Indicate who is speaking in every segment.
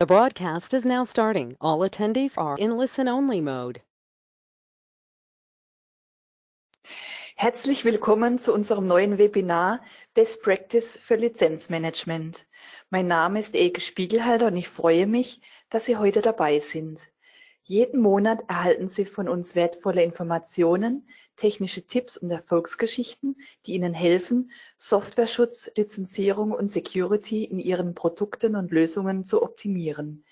Speaker 1: The broadcast is now starting. All attendees are in listen-only mode.
Speaker 2: Herzlich willkommen zu unserem neuen Webinar Best Practice für Lizenzmanagement. Mein Name ist Elke Spiegelhalter und ich freue mich, dass Sie heute dabei sind. Jeden Monat erhalten Sie von uns wertvolle Informationen, technische Tipps und Erfolgsgeschichten, die Ihnen helfen, Softwareschutz, Lizenzierung und Security in Ihren Produkten und Lösungen zu optimieren.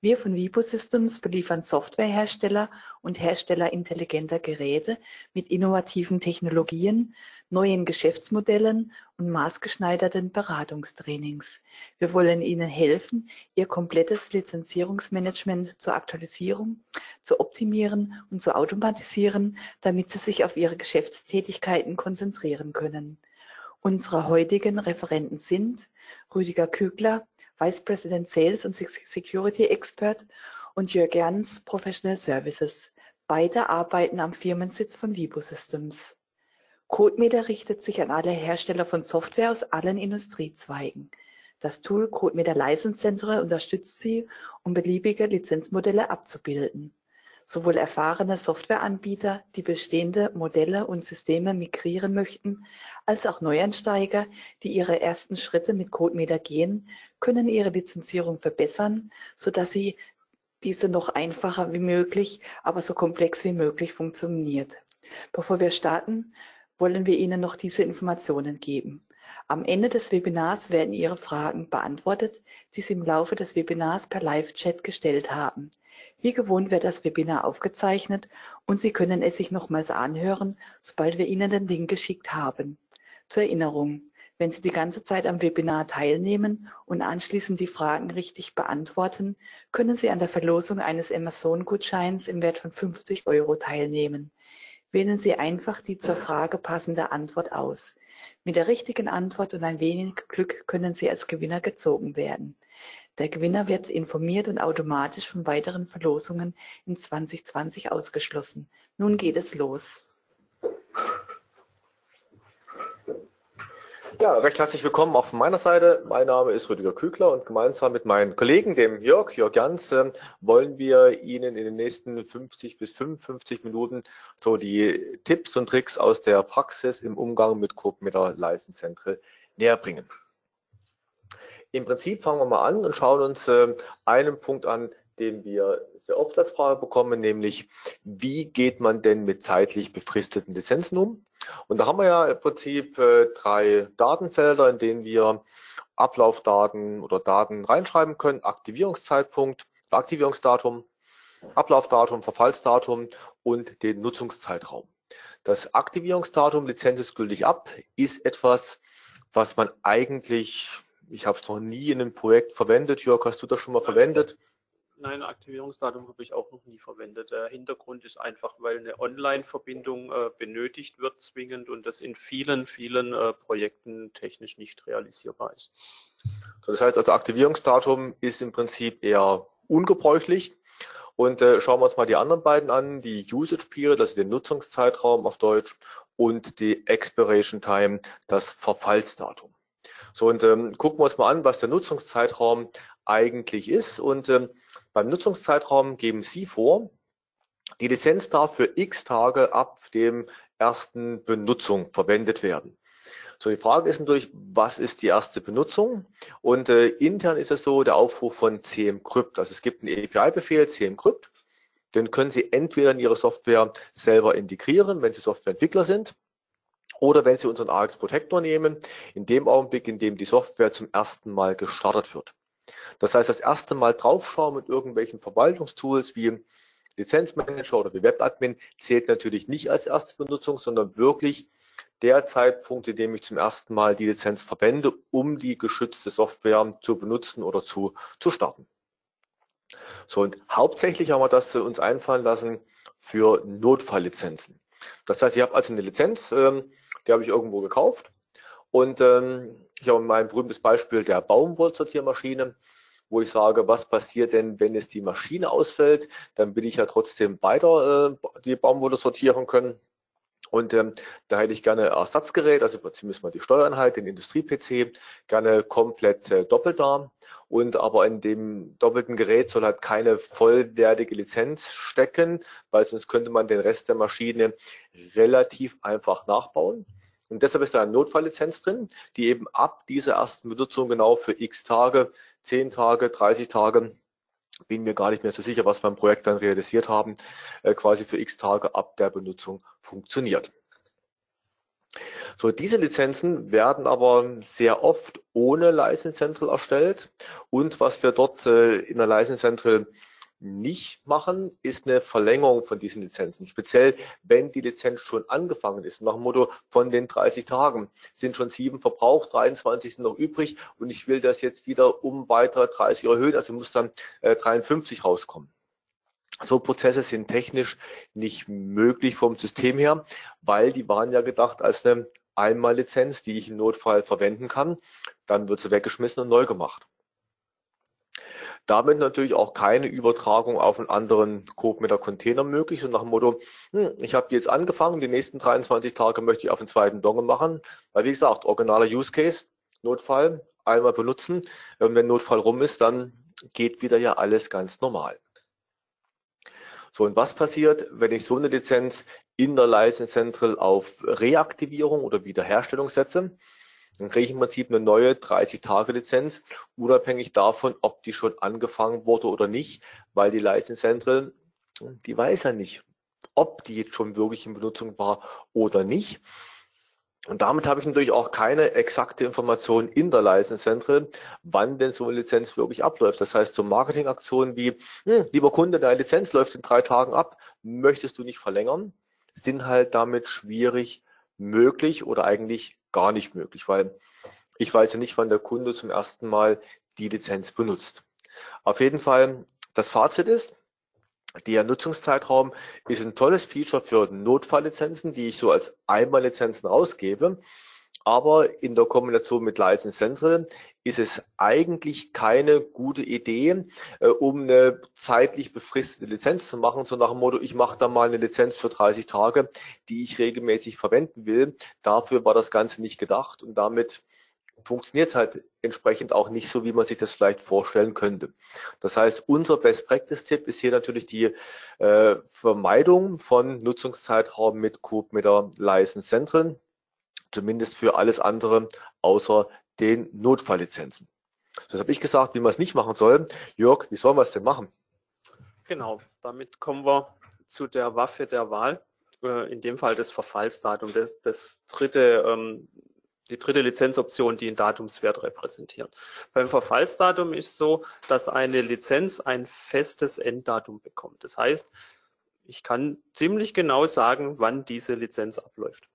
Speaker 2: Wir von Vibo Systems beliefern Softwarehersteller und Hersteller intelligenter Geräte mit innovativen Technologien, neuen Geschäftsmodellen und maßgeschneiderten Beratungstrainings. Wir wollen Ihnen helfen, Ihr komplettes Lizenzierungsmanagement zur Aktualisierung, zu optimieren und zu automatisieren, damit Sie sich auf Ihre Geschäftstätigkeiten konzentrieren können. Unsere heutigen Referenten sind Rüdiger Kügler, Vice President Sales und Security Expert und Jörg Jans, Professional Services. Beide arbeiten am Firmensitz von Vibo Systems. CodeMeter richtet sich an alle Hersteller von Software aus allen Industriezweigen. Das Tool CodeMeter License Center unterstützt sie, um beliebige Lizenzmodelle abzubilden. Sowohl erfahrene Softwareanbieter, die bestehende Modelle und Systeme migrieren möchten, als auch Neueinsteiger, die ihre ersten Schritte mit CodeMeter gehen, können ihre Lizenzierung verbessern, sodass sie diese noch einfacher wie möglich, aber so komplex wie möglich funktioniert. Bevor wir starten, wollen wir Ihnen noch diese Informationen geben. Am Ende des Webinars werden Ihre Fragen beantwortet, die Sie im Laufe des Webinars per Live-Chat gestellt haben. Wie gewohnt wird das Webinar aufgezeichnet und Sie können es sich nochmals anhören, sobald wir Ihnen den Link geschickt haben. Zur Erinnerung, wenn Sie die ganze Zeit am Webinar teilnehmen und anschließend die Fragen richtig beantworten, können Sie an der Verlosung eines Amazon-Gutscheins im Wert von 50 Euro teilnehmen. Wählen Sie einfach die zur Frage passende Antwort aus. Mit der richtigen Antwort und ein wenig Glück können Sie als Gewinner gezogen werden. Der Gewinner wird informiert und automatisch von weiteren Verlosungen in 2020 ausgeschlossen. Nun geht es los.
Speaker 3: Ja, recht herzlich willkommen auch von meiner Seite. Mein Name ist Rüdiger Kügler und gemeinsam mit meinem Kollegen, dem Jörg, Jörg Jans, äh, wollen wir Ihnen in den nächsten 50 bis 55 Minuten so die Tipps und Tricks aus der Praxis im Umgang mit CodeMeter Leistenzentren näher bringen. Im Prinzip fangen wir mal an und schauen uns äh, einen Punkt an, den wir sehr oft als Frage bekommen, nämlich wie geht man denn mit zeitlich befristeten Lizenzen um? Und da haben wir ja im Prinzip äh, drei Datenfelder, in denen wir Ablaufdaten oder Daten reinschreiben können. Aktivierungszeitpunkt, Aktivierungsdatum, Ablaufdatum, Verfallsdatum und den Nutzungszeitraum. Das Aktivierungsdatum, Lizenz ist gültig ab, ist etwas, was man eigentlich, ich habe es noch nie in einem Projekt verwendet. Jörg, hast du das schon mal verwendet?
Speaker 4: Nein, Aktivierungsdatum habe ich auch noch nie verwendet. Der Hintergrund ist einfach, weil eine Online-Verbindung äh, benötigt wird zwingend und das in vielen, vielen äh, Projekten technisch nicht realisierbar ist.
Speaker 3: So, das heißt also Aktivierungsdatum ist im Prinzip eher ungebräuchlich. Und äh, schauen wir uns mal die anderen beiden an, die Usage Period, also den Nutzungszeitraum auf Deutsch und die Expiration Time, das Verfallsdatum. So, und ähm, gucken wir uns mal an, was der Nutzungszeitraum eigentlich ist. Und ähm, beim Nutzungszeitraum geben Sie vor, die Lizenz darf für x Tage ab dem ersten Benutzung verwendet werden. So, die Frage ist natürlich, was ist die erste Benutzung? Und äh, intern ist es so, der Aufruf von cmcrypt. Also es gibt einen API-Befehl, cmcrypt. Den können Sie entweder in Ihre Software selber integrieren, wenn Sie Softwareentwickler sind, oder wenn Sie unseren AX Protector nehmen, in dem Augenblick, in dem die Software zum ersten Mal gestartet wird. Das heißt, das erste Mal draufschauen mit irgendwelchen Verwaltungstools wie Lizenzmanager oder wie Webadmin zählt natürlich nicht als erste Benutzung, sondern wirklich der Zeitpunkt, in dem ich zum ersten Mal die Lizenz verwende, um die geschützte Software zu benutzen oder zu, zu starten. So, und hauptsächlich haben wir das uns einfallen lassen für Notfalllizenzen. Das heißt, ich habe also eine Lizenz, ähm, die habe ich irgendwo gekauft und ähm, ich habe mein berühmtes Beispiel der Baumwollsortiermaschine, wo ich sage, was passiert denn, wenn es die Maschine ausfällt? Dann will ich ja trotzdem weiter äh, die Baumwolle sortieren können. Und ähm, da hätte ich gerne Ersatzgerät, also im Prinzip die Steuereinheit, den Industrie-PC, gerne komplett äh, doppelt da. und aber in dem doppelten Gerät soll halt keine vollwertige Lizenz stecken, weil sonst könnte man den Rest der Maschine relativ einfach nachbauen. Und deshalb ist da eine Notfalllizenz drin, die eben ab dieser ersten Benutzung genau für x Tage, 10 Tage, 30 Tage, bin mir gar nicht mehr so sicher, was wir im Projekt dann realisiert haben, äh, quasi für x Tage ab der Benutzung funktioniert. So, diese Lizenzen werden aber sehr oft ohne License Central erstellt. Und was wir dort äh, in der License Central nicht machen, ist eine Verlängerung von diesen Lizenzen. Speziell, wenn die Lizenz schon angefangen ist. Nach dem Motto, von den 30 Tagen sind schon sieben verbraucht, 23 sind noch übrig und ich will das jetzt wieder um weitere 30 erhöhen. Also muss dann äh, 53 rauskommen. So Prozesse sind technisch nicht möglich vom System her, weil die waren ja gedacht als eine Einmallizenz, die ich im Notfall verwenden kann. Dann wird sie weggeschmissen und neu gemacht. Damit natürlich auch keine Übertragung auf einen anderen CodeMeter Container möglich, so nach dem Motto, hm, ich habe jetzt angefangen, die nächsten 23 Tage möchte ich auf den zweiten Dongle machen, weil wie gesagt, originaler Use Case, Notfall, einmal benutzen, wenn Notfall rum ist, dann geht wieder ja alles ganz normal. So, und was passiert, wenn ich so eine Lizenz in der License Central auf Reaktivierung oder Wiederherstellung setze? Dann kriege ich im Prinzip eine neue 30-Tage-Lizenz, unabhängig davon, ob die schon angefangen wurde oder nicht, weil die License Central, die weiß ja nicht, ob die jetzt schon wirklich in Benutzung war oder nicht. Und damit habe ich natürlich auch keine exakte Information in der License Central, wann denn so eine Lizenz wirklich abläuft. Das heißt, so Marketingaktionen wie, hm, lieber Kunde, deine Lizenz läuft in drei Tagen ab, möchtest du nicht verlängern, sind halt damit schwierig möglich oder eigentlich gar nicht möglich, weil ich weiß ja nicht, wann der Kunde zum ersten Mal die Lizenz benutzt. Auf jeden Fall, das Fazit ist, der Nutzungszeitraum ist ein tolles Feature für Notfalllizenzen, die ich so als Einmallizenzen rausgebe. Aber in der Kombination mit License Central ist es eigentlich keine gute Idee, äh, um eine zeitlich befristete Lizenz zu machen, so nach dem Motto, ich mache da mal eine Lizenz für 30 Tage, die ich regelmäßig verwenden will. Dafür war das Ganze nicht gedacht und damit funktioniert es halt entsprechend auch nicht so, wie man sich das vielleicht vorstellen könnte. Das heißt, unser Best Practice Tipp ist hier natürlich die äh, Vermeidung von Nutzungszeitraum mit Cube mit der License Central, zumindest für alles andere außer den Notfalllizenzen. Das habe ich gesagt, wie man es nicht machen soll. Jörg, wie soll man es denn machen?
Speaker 4: Genau, damit kommen wir zu der Waffe der Wahl, äh, in dem Fall das Verfallsdatum, das, das dritte, ähm, die dritte Lizenzoption, die einen Datumswert repräsentiert. Beim Verfallsdatum ist so, dass eine Lizenz ein festes Enddatum bekommt. Das heißt, ich kann ziemlich genau sagen, wann diese Lizenz abläuft.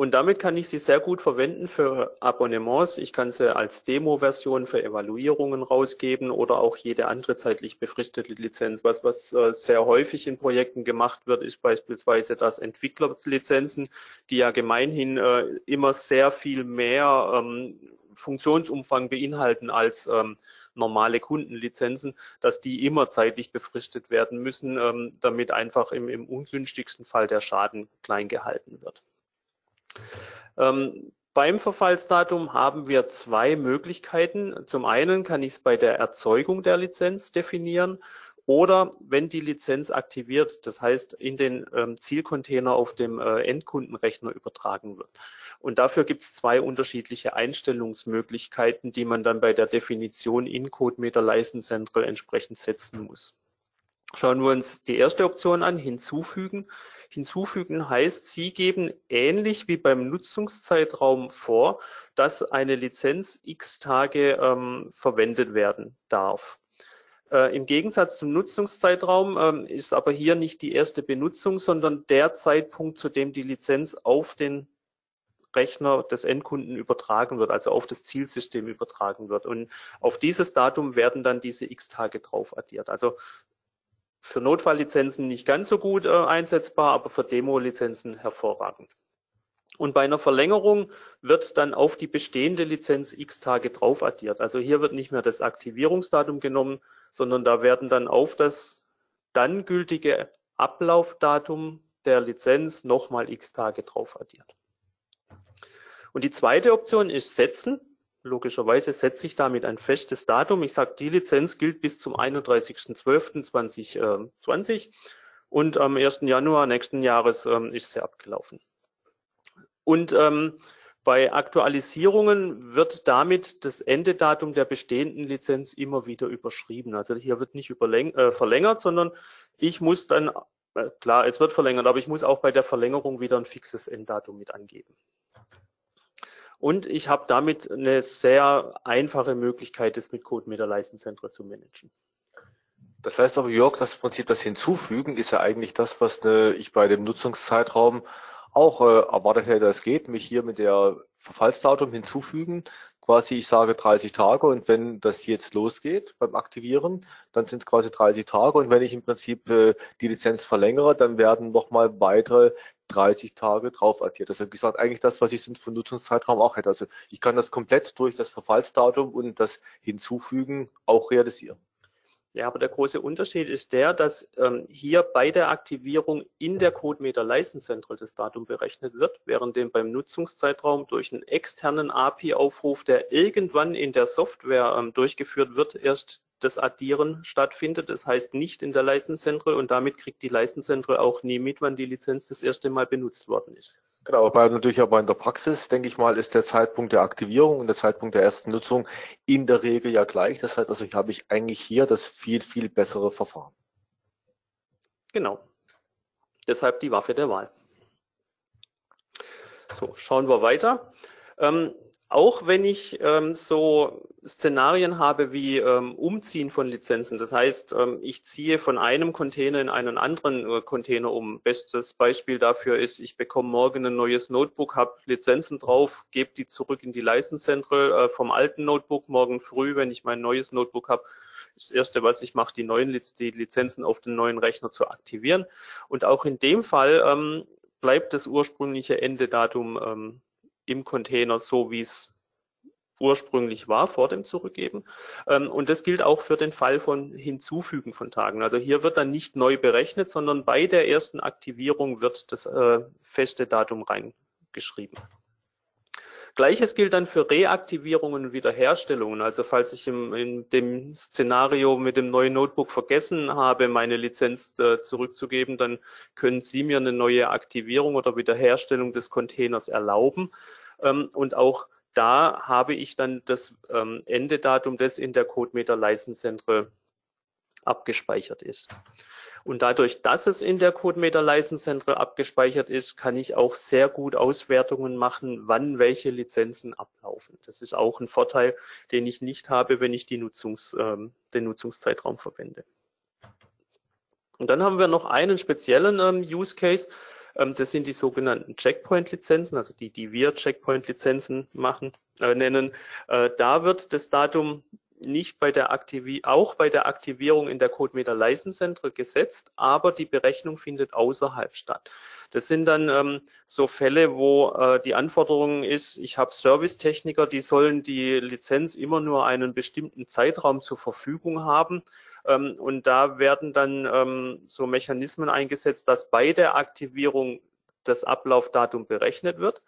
Speaker 4: Und damit kann ich sie sehr gut verwenden für Abonnements. Ich kann sie als Demo-Version für Evaluierungen rausgeben oder auch jede andere zeitlich befristete Lizenz. Was, was äh, sehr häufig in Projekten gemacht wird, ist beispielsweise das Entwicklerlizenzen, die ja gemeinhin äh, immer sehr viel mehr ähm, Funktionsumfang beinhalten als ähm, normale Kundenlizenzen, dass die immer zeitlich befristet werden müssen, ähm, damit einfach im, im ungünstigsten Fall der Schaden klein gehalten wird. Ähm, beim Verfallsdatum haben wir zwei Möglichkeiten. Zum einen kann ich es bei der Erzeugung der Lizenz definieren oder wenn die Lizenz aktiviert, das heißt in den ähm, Zielcontainer auf dem äh, Endkundenrechner übertragen wird. Und dafür gibt es zwei unterschiedliche Einstellungsmöglichkeiten, die man dann bei der Definition in CodeMeter License Central entsprechend setzen muss. Schauen wir uns die erste Option an, hinzufügen. Hinzufügen heißt, Sie geben ähnlich wie beim Nutzungszeitraum vor, dass eine Lizenz x Tage ähm, verwendet werden darf. Äh, Im Gegensatz zum Nutzungszeitraum ähm, ist aber hier nicht die erste Benutzung, sondern der Zeitpunkt, zu dem die Lizenz auf den Rechner des Endkunden übertragen wird, also auf das Zielsystem übertragen wird. Und auf dieses Datum werden dann diese x Tage drauf addiert. Also für Notfalllizenzen nicht ganz so gut äh, einsetzbar, aber für Demo-Lizenzen hervorragend. Und bei einer Verlängerung wird dann auf die bestehende Lizenz x Tage drauf addiert. Also hier wird nicht mehr das Aktivierungsdatum genommen, sondern da werden dann auf das dann gültige Ablaufdatum der Lizenz nochmal x Tage drauf addiert. Und die zweite Option ist setzen. Logischerweise setze ich damit ein festes Datum. Ich sage, die Lizenz gilt bis zum 31.12.2020 und am 1. Januar nächsten Jahres ähm, ist sie abgelaufen. Und ähm, bei Aktualisierungen wird damit das Endedatum der bestehenden Lizenz immer wieder überschrieben. Also hier wird nicht äh, verlängert, sondern ich muss dann, äh, klar, es wird verlängert, aber ich muss auch bei der Verlängerung wieder ein fixes Enddatum mit angeben. Und ich habe damit eine sehr einfache Möglichkeit, das mit CodeMeter Leistenzentren zu managen.
Speaker 3: Das heißt aber, Jörg, das Prinzip, das Hinzufügen, ist ja eigentlich das, was ne, ich bei dem Nutzungszeitraum auch äh, erwartet hätte, es geht, mich hier mit der Verfallsdatum hinzufügen. Quasi, ich sage 30 Tage und wenn das jetzt losgeht beim Aktivieren, dann sind es quasi 30 Tage und wenn ich im Prinzip äh, die Lizenz verlängere, dann werden nochmal weitere 30 Tage drauf addiert. Das ist wie gesagt eigentlich das, was ich sonst vom Nutzungszeitraum auch hätte. Also ich kann das komplett durch das Verfallsdatum und das Hinzufügen auch realisieren.
Speaker 4: Ja, aber der große Unterschied ist der, dass ähm, hier bei der Aktivierung in der CodeMeter Leistenzentral das Datum berechnet wird, während dem beim Nutzungszeitraum durch einen externen API-Aufruf, der irgendwann in der Software ähm, durchgeführt wird, erst das Addieren stattfindet. Das heißt nicht in der Leistenzentral und damit kriegt die Leistenzentral auch nie mit, wann die Lizenz das erste Mal benutzt worden ist.
Speaker 3: Genau, aber natürlich aber in der Praxis, denke ich mal, ist der Zeitpunkt der Aktivierung und der Zeitpunkt der ersten Nutzung in der Regel ja gleich. Das heißt also, ich habe ich eigentlich hier das viel, viel bessere Verfahren.
Speaker 4: Genau. Deshalb die Waffe der Wahl. So, schauen wir weiter. Ähm, auch wenn ich ähm, so Szenarien habe wie ähm, Umziehen von Lizenzen, das heißt, ähm, ich ziehe von einem Container in einen anderen äh, Container um. Bestes Beispiel dafür ist, ich bekomme morgen ein neues Notebook, habe Lizenzen drauf, gebe die zurück in die Leistenzentral äh, vom alten Notebook morgen früh, wenn ich mein neues Notebook habe. Das erste, was ich mache, die neuen Liz die Lizenzen auf den neuen Rechner zu aktivieren. Und auch in dem Fall ähm, bleibt das ursprüngliche Endedatum ähm, im Container so, wie es ursprünglich war vor dem Zurückgeben. Ähm, und das gilt auch für den Fall von Hinzufügen von Tagen. Also hier wird dann nicht neu berechnet, sondern bei der ersten Aktivierung wird das äh, feste Datum reingeschrieben. Gleiches gilt dann für Reaktivierungen und Wiederherstellungen. Also falls ich im, in dem Szenario mit dem neuen Notebook vergessen habe, meine Lizenz äh, zurückzugeben, dann können Sie mir eine neue Aktivierung oder Wiederherstellung des Containers erlauben. Ähm, und auch da habe ich dann das ähm, Endedatum, das in der CodeMeter Leistenzentren abgespeichert ist. Und dadurch, dass es in der CodeMeter Leistenzentren abgespeichert ist, kann ich auch sehr gut Auswertungen machen, wann welche Lizenzen ablaufen. Das ist auch ein Vorteil, den ich nicht habe, wenn ich die Nutzungs, ähm, den Nutzungszeitraum verwende. Und dann haben wir noch einen speziellen ähm, Use Case, ähm, das sind die sogenannten Checkpoint-Lizenzen, also die, die wir Checkpoint-Lizenzen machen, äh, nennen. Äh, da wird das Datum nicht bei der Aktivi auch bei der Aktivierung in der CodeMeter Leistenzentren gesetzt, aber die Berechnung findet außerhalb statt. Das sind dann ähm, so Fälle, wo äh, die Anforderung ist, ich habe Servicetechniker, die sollen die Lizenz immer nur einen bestimmten Zeitraum zur Verfügung haben. Ähm, und da werden dann ähm, so Mechanismen eingesetzt, dass bei der Aktivierung das Ablaufdatum berechnet wird.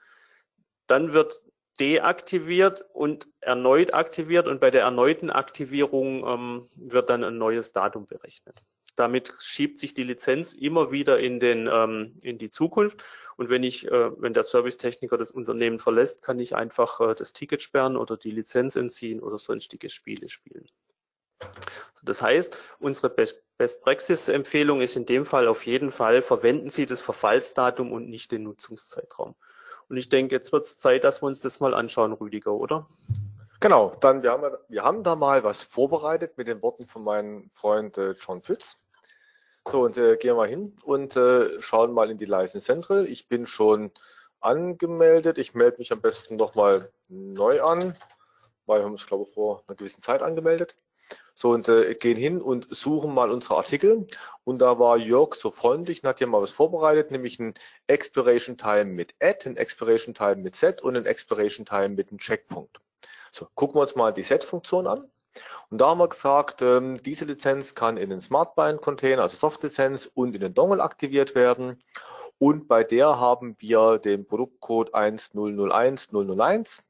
Speaker 4: Dann wird deaktiviert und erneut aktiviert und bei der erneuten Aktivierung ähm, wird dann ein neues Datum berechnet. Damit schiebt sich die Lizenz immer wieder in, den, ähm, in die Zukunft. Und wenn ich, äh, wenn der Servicetechniker das Unternehmen verlässt, kann ich einfach äh, das Ticket sperren oder die Lizenz entziehen oder sonstige Spiele spielen. Das heißt, unsere Best-Praxis-Empfehlung ist in dem Fall auf jeden Fall, verwenden Sie das Verfallsdatum und nicht den Nutzungszeitraum. Und ich denke, jetzt wird es Zeit, dass wir uns das mal anschauen, Rüdiger, oder?
Speaker 3: Genau, dann wir haben, wir haben da mal was vorbereitet mit den Worten von meinem Freund äh, John Pütz. So, und äh, gehen wir mal hin und äh, schauen mal in die License Central. Ich bin schon angemeldet. Ich melde mich am besten nochmal neu an, weil wir haben uns, glaube ich, vor einer gewissen Zeit angemeldet. So, und äh, gehen hin und suchen mal unsere Artikel. Und da war Jörg so freundlich und hat hier mal was vorbereitet, nämlich ein Expiration Time mit Add, ein Expiration Time mit Set und ein Expiration Time mit einem Checkpunkt. So, gucken wir uns mal die Set-Funktion an. Und da haben wir gesagt, ähm, diese Lizenz kann in den Smartbind-Container, also Soft-Lizenz und in den Dongle aktiviert werden. Und bei der haben wir den Produktcode 1001001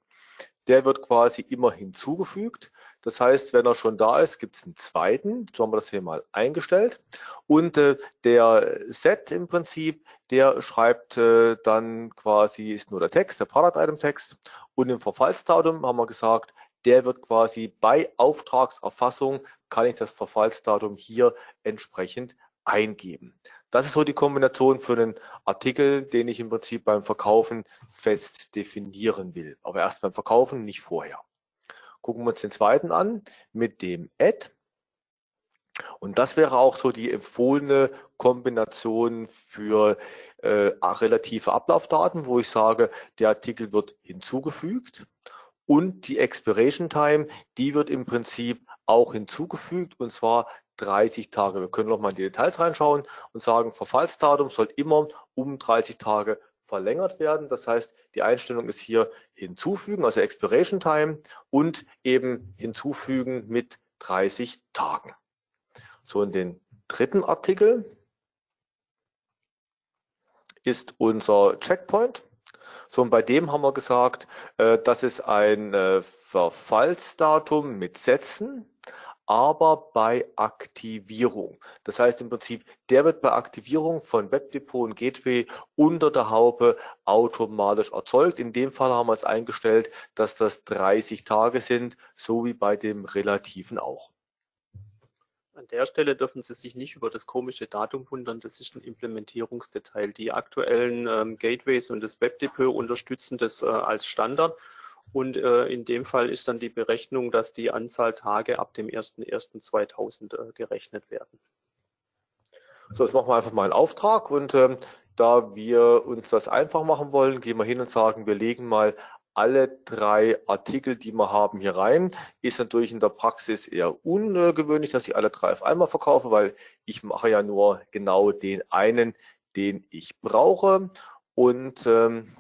Speaker 3: der wird quasi immer hinzugefügt. Das heißt, wenn er schon da ist, gibt es einen zweiten. So haben wir das hier mal eingestellt. Und äh, der Set im Prinzip, der schreibt äh, dann quasi, ist nur der Text, der Product Item Text. Und im Verfallsdatum haben wir gesagt, der wird quasi bei Auftragserfassung, kann ich das Verfallsdatum hier entsprechend eingeben. Das ist so die Kombination für einen Artikel, den ich im Prinzip beim Verkaufen fest definieren will. Aber erst beim Verkaufen, nicht vorher. Gucken wir uns den zweiten an mit dem Add. Und das wäre auch so die empfohlene Kombination für äh, relative Ablaufdaten, wo ich sage, der Artikel wird hinzugefügt und die Expiration Time, die wird im Prinzip auch hinzugefügt und zwar 30 Tage. Wir können noch mal in die Details reinschauen und sagen, Verfallsdatum soll immer um 30 Tage verlängert werden. Das heißt, die Einstellung ist hier hinzufügen, also Expiration Time und eben hinzufügen mit 30 Tagen. So, in den dritten Artikel ist unser Checkpoint. So, und bei dem haben wir gesagt, äh, das ist ein äh, Verfallsdatum mit Sätzen aber bei Aktivierung. Das heißt im Prinzip, der wird bei Aktivierung von Webdepot und Gateway unter der Haube automatisch erzeugt. In dem Fall haben wir es eingestellt, dass das 30 Tage sind, so wie bei dem relativen auch.
Speaker 4: An der Stelle dürfen Sie sich nicht über das komische Datum wundern, das ist ein Implementierungsdetail. Die aktuellen ähm, Gateways und das Webdepot unterstützen das äh, als Standard und äh, in dem Fall ist dann die Berechnung, dass die Anzahl Tage ab dem 01.01.2000 äh, gerechnet werden.
Speaker 3: So, jetzt machen wir einfach mal einen Auftrag und ähm, da wir uns das einfach machen wollen, gehen wir hin und sagen, wir legen mal alle drei Artikel, die wir haben, hier rein. Ist natürlich in der Praxis eher ungewöhnlich, dass ich alle drei auf einmal verkaufe, weil ich mache ja nur genau den einen, den ich brauche. Und ähm,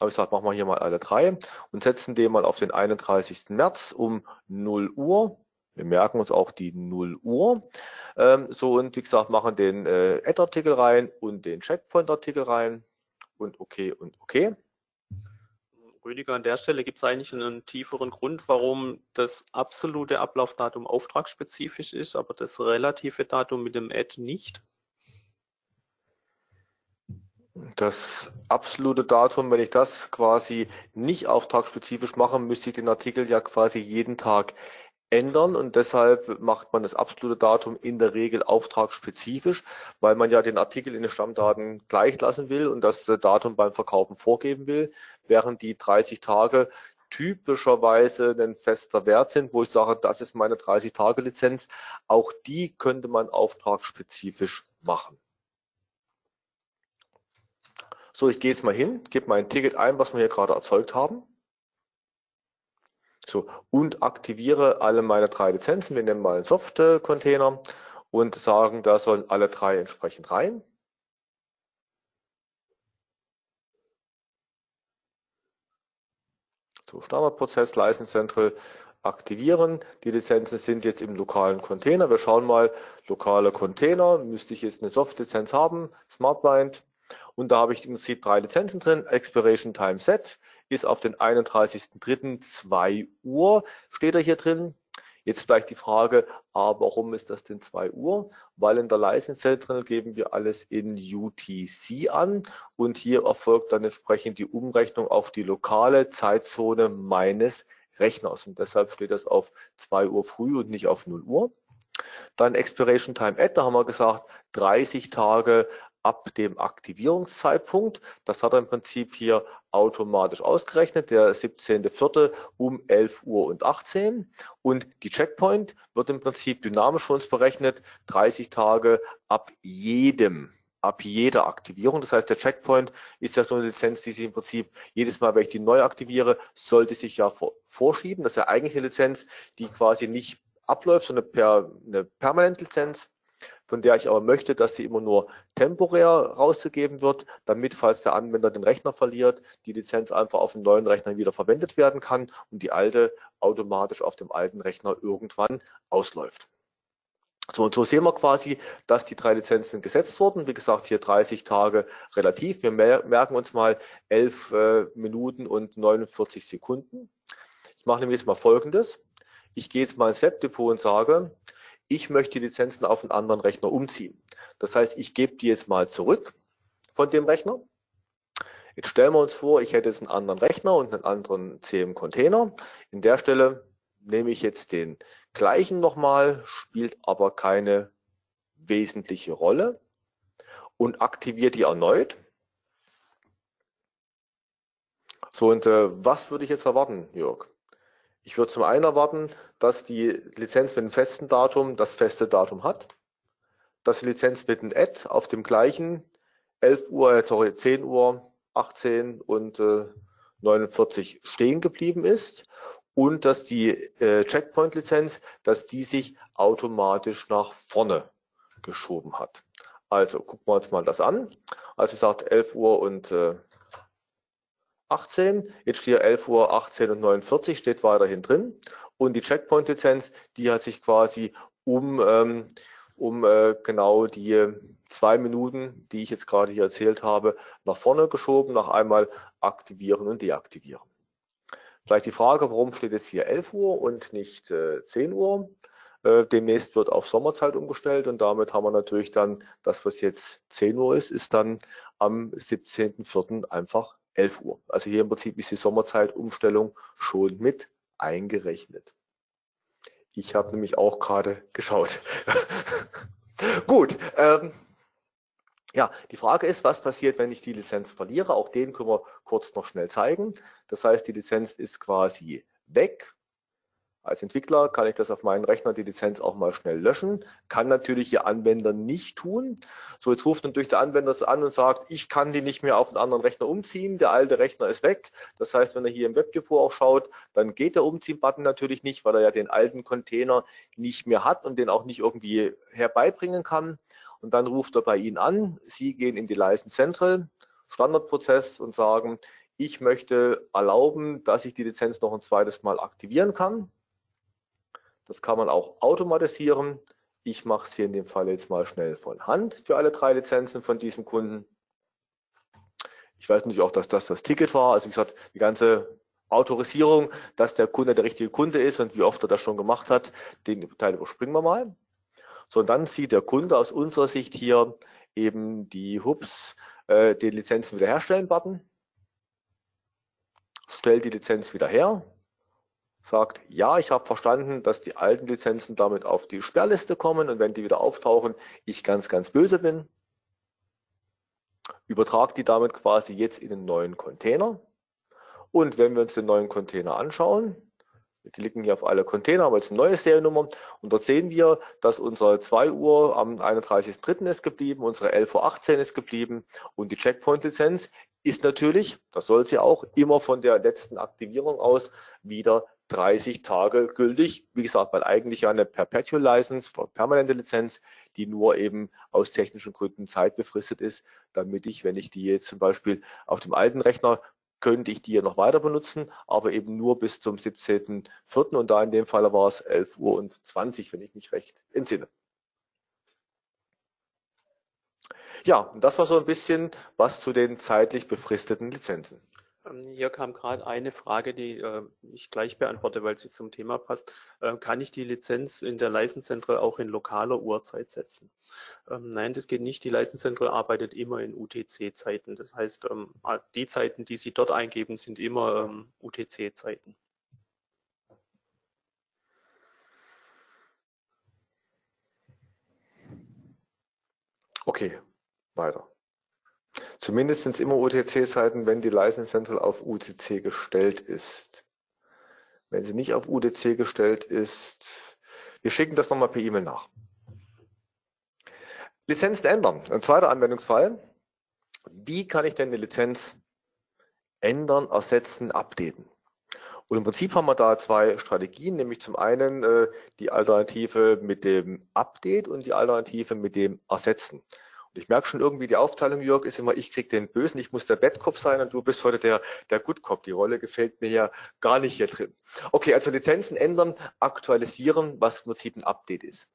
Speaker 3: aber ich sage, machen wir hier mal alle drei und setzen den mal auf den 31. März um 0 Uhr. Wir merken uns auch die 0 Uhr. Ähm, so und wie gesagt, machen den äh, Add-Artikel rein und den Checkpoint-Artikel rein und okay und okay.
Speaker 4: Rüdiger, an der Stelle gibt es eigentlich einen tieferen Grund, warum das absolute Ablaufdatum auftragsspezifisch ist, aber das relative Datum mit dem Add nicht.
Speaker 3: Das absolute Datum, wenn ich das quasi nicht auftragsspezifisch mache, müsste ich den Artikel ja quasi jeden Tag ändern und deshalb macht man das absolute Datum in der Regel auftragsspezifisch, weil man ja den Artikel in den Stammdaten gleich lassen will und das Datum beim Verkaufen vorgeben will, während die 30 Tage typischerweise ein fester Wert sind, wo ich sage, das ist meine 30-Tage-Lizenz. Auch die könnte man auftragsspezifisch machen. So, ich gehe jetzt mal hin, gebe mein Ticket ein, was wir hier gerade erzeugt haben. So, und aktiviere alle meine drei Lizenzen. Wir nehmen mal einen Soft-Container und sagen, da sollen alle drei entsprechend rein. So, Standardprozess, License Central aktivieren. Die Lizenzen sind jetzt im lokalen Container. Wir schauen mal, lokale Container, müsste ich jetzt eine Soft-Lizenz haben, SmartBind. Und da habe ich im Prinzip drei Lizenzen drin. Expiration Time Set ist auf den 31.03. Uhr, steht er hier drin. Jetzt vielleicht die Frage, aber warum ist das denn 2 Uhr? Weil in der License Central geben wir alles in UTC an und hier erfolgt dann entsprechend die Umrechnung auf die lokale Zeitzone meines Rechners und deshalb steht das auf 2 Uhr früh und nicht auf 0 Uhr. Dann Expiration Time Add, da haben wir gesagt, 30 Tage ab dem Aktivierungszeitpunkt. Das hat er im Prinzip hier automatisch ausgerechnet, der 17.04. um 11 Uhr und 18. Und die Checkpoint wird im Prinzip dynamisch für uns berechnet, 30 Tage ab jedem ab jeder Aktivierung. Das heißt, der Checkpoint ist ja so eine Lizenz, die sich im Prinzip jedes Mal, wenn ich die neu aktiviere, sollte sich ja vorschieben. Das ist ja eigentlich eine Lizenz, die quasi nicht abläuft, sondern per, eine Permanent-Lizenz von der ich aber möchte, dass sie immer nur temporär rausgegeben wird, damit, falls der Anwender den Rechner verliert, die Lizenz einfach auf dem neuen Rechner wieder verwendet werden kann und die alte automatisch auf dem alten Rechner irgendwann ausläuft. So, und so sehen wir quasi, dass die drei Lizenzen gesetzt wurden. Wie gesagt, hier 30 Tage relativ. Wir merken uns mal 11 äh, Minuten und 49 Sekunden. Ich mache nämlich jetzt mal Folgendes. Ich gehe jetzt mal ins Webdepot und sage, ich möchte die Lizenzen auf einen anderen Rechner umziehen. Das heißt, ich gebe die jetzt mal zurück von dem Rechner. Jetzt stellen wir uns vor, ich hätte jetzt einen anderen Rechner und einen anderen CM-Container. In der Stelle nehme ich jetzt den gleichen nochmal, spielt aber keine wesentliche Rolle und aktiviere die erneut. So, und äh, was würde ich jetzt erwarten, Jörg? Ich würde zum einen erwarten, dass die Lizenz mit einem festen Datum das feste Datum hat, dass die Lizenz mit einem Add auf dem gleichen 11 Uhr, äh, sorry, 10 Uhr, 18 und äh, 49 stehen geblieben ist und dass die äh, Checkpoint-Lizenz, dass die sich automatisch nach vorne geschoben hat. Also gucken wir uns mal das an. Also wie gesagt, 11 Uhr und äh, 18. Jetzt steht 11 Uhr 18 und 49 steht weiterhin drin. Und die Checkpoint-Lizenz, die hat sich quasi um, ähm, um äh, genau die zwei Minuten, die ich jetzt gerade hier erzählt habe, nach vorne geschoben, nach einmal aktivieren und deaktivieren. Vielleicht die Frage, warum steht jetzt hier 11 Uhr und nicht äh, 10 Uhr? Äh, demnächst wird auf Sommerzeit umgestellt und damit haben wir natürlich dann, das was jetzt 10 Uhr ist, ist dann am 17.04. einfach 11 Uhr. Also hier im Prinzip ist die Sommerzeitumstellung schon mit eingerechnet. Ich habe nämlich auch gerade geschaut. Gut. Ähm, ja, die Frage ist, was passiert, wenn ich die Lizenz verliere? Auch den können wir kurz noch schnell zeigen. Das heißt, die Lizenz ist quasi weg. Als Entwickler kann ich das auf meinen Rechner die Lizenz auch mal schnell löschen. Kann natürlich Ihr Anwender nicht tun. So, jetzt ruft natürlich der Anwender an und sagt, ich kann die nicht mehr auf einen anderen Rechner umziehen. Der alte Rechner ist weg. Das heißt, wenn er hier im Webdepot auch schaut, dann geht der Umziehen-Button natürlich nicht, weil er ja den alten Container nicht mehr hat und den auch nicht irgendwie herbeibringen kann. Und dann ruft er bei Ihnen an. Sie gehen in die License Central, Standardprozess und sagen, ich möchte erlauben, dass ich die Lizenz noch ein zweites Mal aktivieren kann. Das kann man auch automatisieren. Ich mache es hier in dem Fall jetzt mal schnell von Hand für alle drei Lizenzen von diesem Kunden. Ich weiß natürlich auch, dass das das Ticket war. Also wie gesagt, die ganze Autorisierung, dass der Kunde der richtige Kunde ist und wie oft er das schon gemacht hat, den Teil überspringen wir mal. So, und dann sieht der Kunde aus unserer Sicht hier eben die Hubs, äh, den Lizenzen wiederherstellen Button. Stellt die Lizenz wieder her sagt, ja, ich habe verstanden, dass die alten Lizenzen damit auf die Sperrliste kommen und wenn die wieder auftauchen, ich ganz, ganz böse bin. Übertrage die damit quasi jetzt in den neuen Container. Und wenn wir uns den neuen Container anschauen, wir klicken hier auf alle Container, haben jetzt eine neue Seriennummer und dort sehen wir, dass unsere 2 Uhr am 31.03. ist geblieben, unsere 11.18 Uhr ist geblieben und die Checkpoint-Lizenz ist natürlich, das soll sie auch, immer von der letzten Aktivierung aus wieder 30 Tage gültig. Wie gesagt, weil eigentlich eine Perpetual License, permanente Lizenz, die nur eben aus technischen Gründen zeitbefristet ist, damit ich, wenn ich die jetzt zum Beispiel auf dem alten Rechner könnte ich die ja noch weiter benutzen, aber eben nur bis zum 17.04. und da in dem Fall war es 11 Uhr und 20, wenn ich mich recht entsinne. Ja, und das war so ein bisschen was zu den zeitlich befristeten Lizenzen.
Speaker 4: Ähm, hier kam gerade eine Frage, die äh, ich gleich beantworte, weil sie zum Thema passt. Äh, kann ich die Lizenz in der License auch in lokaler Uhrzeit setzen? Ähm, nein, das geht nicht. Die License arbeitet immer in UTC-Zeiten. Das heißt, ähm, die Zeiten, die Sie dort eingeben, sind immer ähm, UTC-Zeiten.
Speaker 3: Okay, weiter. Zumindest immer UTC-Seiten, wenn die License Central auf UTC gestellt ist. Wenn sie nicht auf UTC gestellt ist, wir schicken das nochmal per E-Mail nach. Lizenzen ändern. Ein zweiter Anwendungsfall. Wie kann ich denn eine Lizenz ändern, ersetzen, updaten? Und im Prinzip haben wir da zwei Strategien, nämlich zum einen äh, die Alternative mit dem Update und die Alternative mit dem Ersetzen. Ich merke schon irgendwie, die Aufteilung, Jörg, ist immer, ich krieg den Bösen, ich muss der Bettkopf sein und du bist heute der, der Good Cop. Die Rolle gefällt mir ja gar nicht hier drin. Okay, also Lizenzen ändern, aktualisieren, was im Prinzip ein Update ist.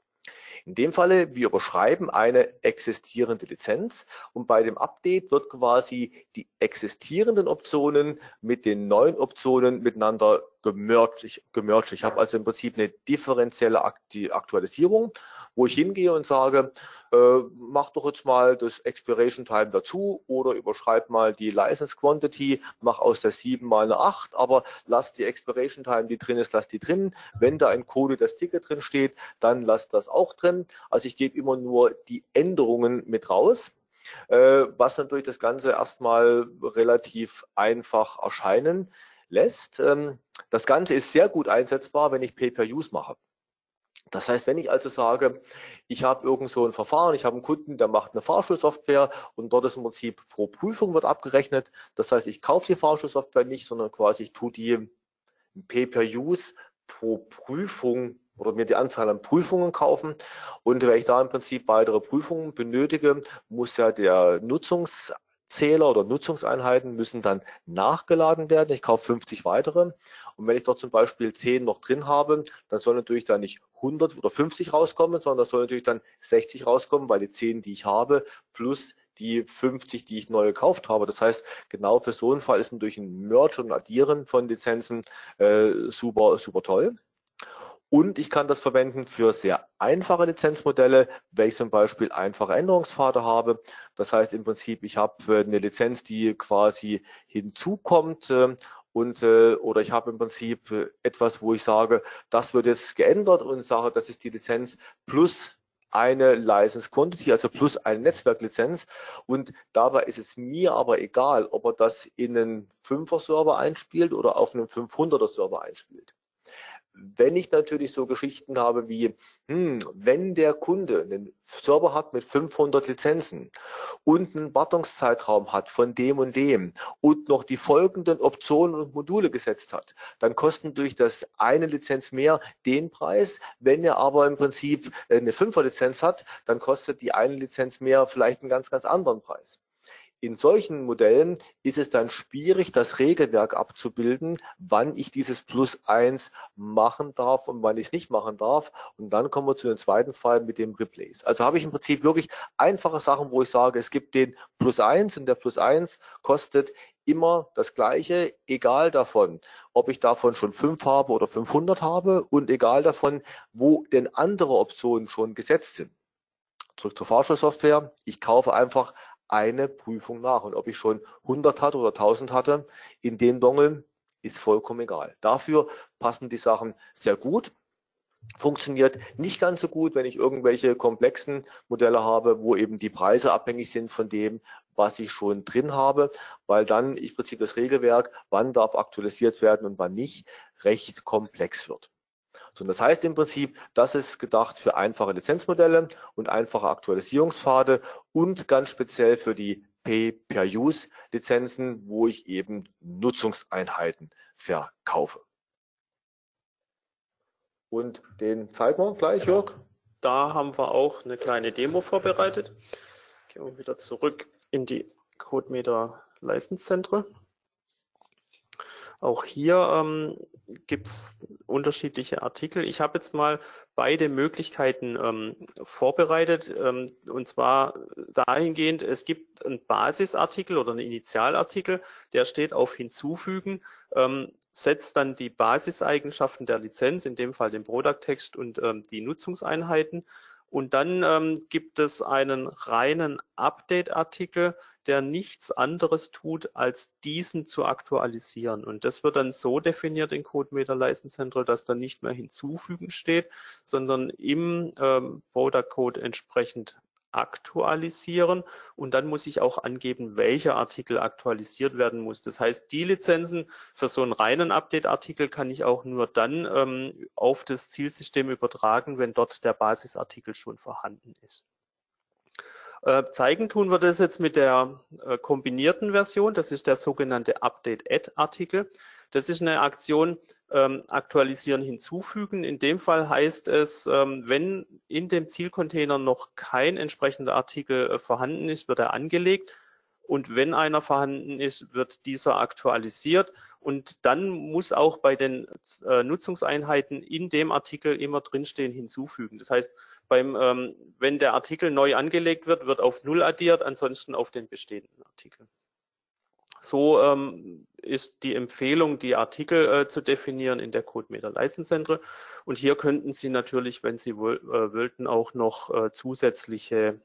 Speaker 3: In dem Falle, wir überschreiben eine existierende Lizenz und bei dem Update wird quasi die existierenden Optionen mit den neuen Optionen miteinander gemerged. Ich, ich habe also im Prinzip eine differenzielle Aktualisierung wo ich hingehe und sage, äh, mach doch jetzt mal das Expiration Time dazu oder überschreib mal die License Quantity, mach aus der 7 mal eine 8, aber lass die Expiration Time, die drin ist, lass die drin. Wenn da ein Code das Ticket drin steht, dann lass das auch drin. Also ich gebe immer nur die Änderungen mit raus äh, was natürlich das Ganze erstmal relativ einfach erscheinen lässt. Ähm, das Ganze ist sehr gut einsetzbar, wenn ich Pay-per-Use mache. Das heißt, wenn ich also sage, ich habe irgend so ein Verfahren, ich habe einen Kunden, der macht eine Fahrschulsoftware und dort ist im Prinzip pro Prüfung wird abgerechnet. Das heißt, ich kaufe die Fahrschulsoftware nicht, sondern quasi ich tue die Pay-per-Use pro Prüfung oder mir die Anzahl an Prüfungen kaufen. Und wenn ich da im Prinzip weitere Prüfungen benötige, muss ja der Nutzungs Zähler oder Nutzungseinheiten müssen dann nachgeladen werden. Ich kaufe 50 weitere. Und wenn ich dort zum Beispiel 10 noch drin habe, dann soll natürlich da nicht 100 oder 50 rauskommen, sondern das soll natürlich dann 60 rauskommen, weil die 10, die ich habe, plus die 50, die ich neu gekauft habe. Das heißt, genau für so einen Fall ist natürlich ein Merge und Addieren von Lizenzen äh, super, super toll. Und ich kann das verwenden für sehr einfache Lizenzmodelle, wenn ich zum Beispiel einfache Änderungspfade habe. Das heißt im Prinzip, ich habe äh, eine Lizenz, die quasi hinzukommt äh, und äh, oder ich habe im Prinzip etwas, wo ich sage, das wird jetzt geändert und sage, das ist die Lizenz plus eine License Quantity, also plus eine Netzwerklizenz. Und dabei ist es mir aber egal, ob er das in einen 5er Server einspielt oder auf einen 500er Server einspielt. Wenn ich natürlich so Geschichten habe wie, hm, wenn der Kunde einen Server hat mit 500 Lizenzen und einen Wartungszeitraum hat von dem und dem und noch die folgenden Optionen und Module gesetzt hat, dann kosten durch das eine Lizenz mehr den Preis. Wenn er aber im Prinzip eine 5er Lizenz hat, dann kostet die eine Lizenz mehr vielleicht einen ganz, ganz anderen Preis. In solchen Modellen ist es dann schwierig, das Regelwerk abzubilden, wann ich dieses Plus eins machen darf und wann ich es nicht machen darf. Und dann kommen wir zu dem zweiten Fall mit dem Replace. Also habe ich im Prinzip wirklich einfache Sachen, wo ich sage, es gibt den Plus eins und der Plus eins kostet immer das Gleiche, egal davon, ob ich davon schon fünf habe oder 500 habe und egal davon, wo denn andere Optionen schon gesetzt sind. Zurück zur Fahrschulsoftware. Ich kaufe einfach eine Prüfung nach. Und ob ich schon 100 hatte oder 1000 hatte, in den Dongeln ist vollkommen egal. Dafür passen die Sachen sehr gut. Funktioniert nicht ganz so gut, wenn ich irgendwelche komplexen Modelle habe, wo eben die Preise abhängig sind von dem, was ich schon drin habe, weil dann im Prinzip das Regelwerk, wann darf aktualisiert werden und wann nicht, recht komplex wird. So, das heißt im Prinzip, das ist gedacht für einfache Lizenzmodelle und einfache Aktualisierungspfade und ganz speziell für die Pay-per-Use-Lizenzen, wo ich eben Nutzungseinheiten verkaufe. Und den zeigen wir gleich, genau. Jörg.
Speaker 4: Da haben wir auch eine kleine Demo vorbereitet. Gehen wir wieder zurück in die CodeMeter Leistenszentren. Auch hier ähm, gibt es unterschiedliche Artikel. Ich habe jetzt mal beide Möglichkeiten ähm, vorbereitet. Ähm, und zwar dahingehend, es gibt einen Basisartikel oder einen Initialartikel, der steht auf Hinzufügen, ähm, setzt dann die Basiseigenschaften der Lizenz, in dem Fall den Product-Text und ähm, die Nutzungseinheiten. Und dann ähm, gibt es einen reinen Update-Artikel, der nichts anderes tut, als diesen zu aktualisieren. Und das wird dann so definiert in CodeMeter License Central, dass da nicht mehr hinzufügen steht, sondern im ähm, Product Code entsprechend aktualisieren und dann muss ich auch angeben, welcher Artikel aktualisiert werden muss. Das heißt, die Lizenzen für so einen reinen Update-Artikel kann ich auch nur dann ähm, auf das Zielsystem übertragen, wenn dort der Basisartikel schon vorhanden ist. Äh, zeigen tun wir das jetzt mit der äh, kombinierten Version. Das ist der sogenannte Update-Add-Artikel. Das ist eine Aktion, ähm, aktualisieren, hinzufügen. In dem Fall heißt es, ähm, wenn in dem Zielcontainer noch kein entsprechender Artikel äh, vorhanden ist, wird er angelegt. Und wenn einer vorhanden ist, wird dieser aktualisiert. Und dann muss auch bei den äh, Nutzungseinheiten in dem Artikel immer drinstehen hinzufügen. Das heißt, beim, ähm, wenn der Artikel neu angelegt wird, wird auf Null addiert, ansonsten auf den bestehenden Artikel. So ähm, ist die Empfehlung, die Artikel äh, zu definieren in der CodeMeter License Und hier könnten Sie natürlich, wenn Sie woll, äh, wollten, auch noch äh, zusätzliche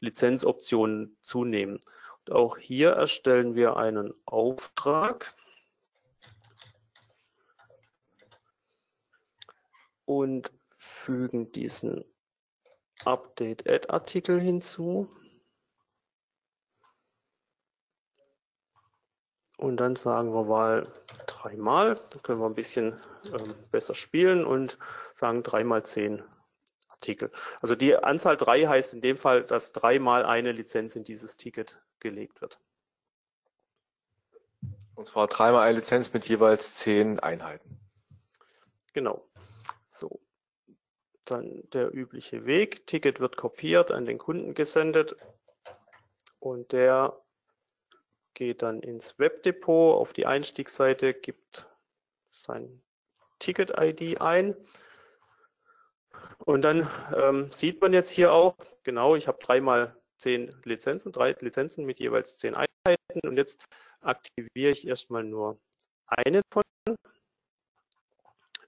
Speaker 4: Lizenzoptionen zunehmen. Und auch hier erstellen wir einen Auftrag. Und fügen diesen Update-Add-Artikel hinzu. Und dann sagen wir mal dreimal. Dann können wir ein bisschen ähm, besser spielen und sagen dreimal zehn Artikel. Also die Anzahl drei heißt in dem Fall, dass dreimal eine Lizenz in dieses Ticket gelegt wird.
Speaker 3: Und zwar dreimal eine Lizenz mit jeweils zehn Einheiten.
Speaker 4: Genau. So. Dann der übliche Weg. Ticket wird kopiert, an den Kunden gesendet und der geht dann ins Webdepot auf die Einstiegsseite, gibt sein Ticket-ID ein. Und dann ähm, sieht man jetzt hier auch, genau, ich habe dreimal zehn Lizenzen, drei Lizenzen mit jeweils zehn Einheiten und jetzt aktiviere ich erstmal nur eine von.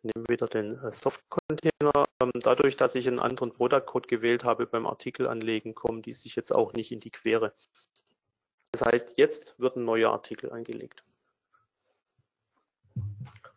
Speaker 4: Nehme wieder den äh, Soft-Container. Ähm, dadurch, dass ich einen anderen Product-Code gewählt habe beim Artikel anlegen, kommen die sich jetzt auch nicht in die Quere. Das heißt, jetzt wird ein neuer Artikel angelegt.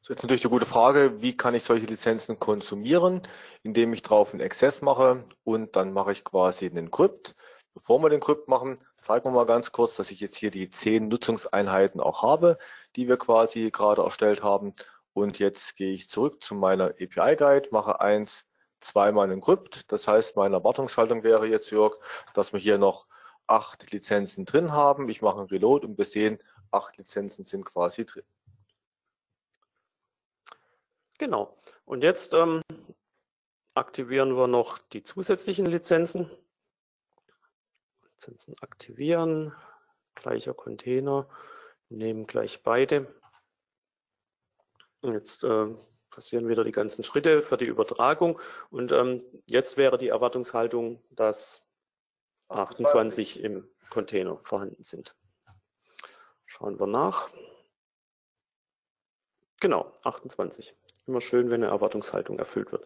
Speaker 3: So, jetzt natürlich eine gute Frage, wie kann ich solche Lizenzen konsumieren, indem ich drauf einen Access mache und dann mache ich quasi einen Crypt. Bevor wir den Crypt machen, zeigen wir mal ganz kurz, dass ich jetzt hier die zehn Nutzungseinheiten auch habe, die wir quasi gerade erstellt haben. Und jetzt gehe ich zurück zu meiner API-Guide, mache eins, zweimal einen Crypt. Das heißt, meine Erwartungshaltung wäre jetzt, Jörg, dass wir hier noch acht Lizenzen drin haben. Ich mache einen Reload und wir sehen, acht Lizenzen sind quasi drin.
Speaker 4: Genau. Und jetzt ähm, aktivieren wir noch die zusätzlichen Lizenzen. Lizenzen aktivieren, gleicher Container, nehmen gleich beide. Und jetzt äh, passieren wieder die ganzen Schritte für die Übertragung. Und ähm, jetzt wäre die Erwartungshaltung, dass 28 im Container vorhanden sind. Schauen wir nach. Genau, 28. Immer schön, wenn eine Erwartungshaltung erfüllt wird.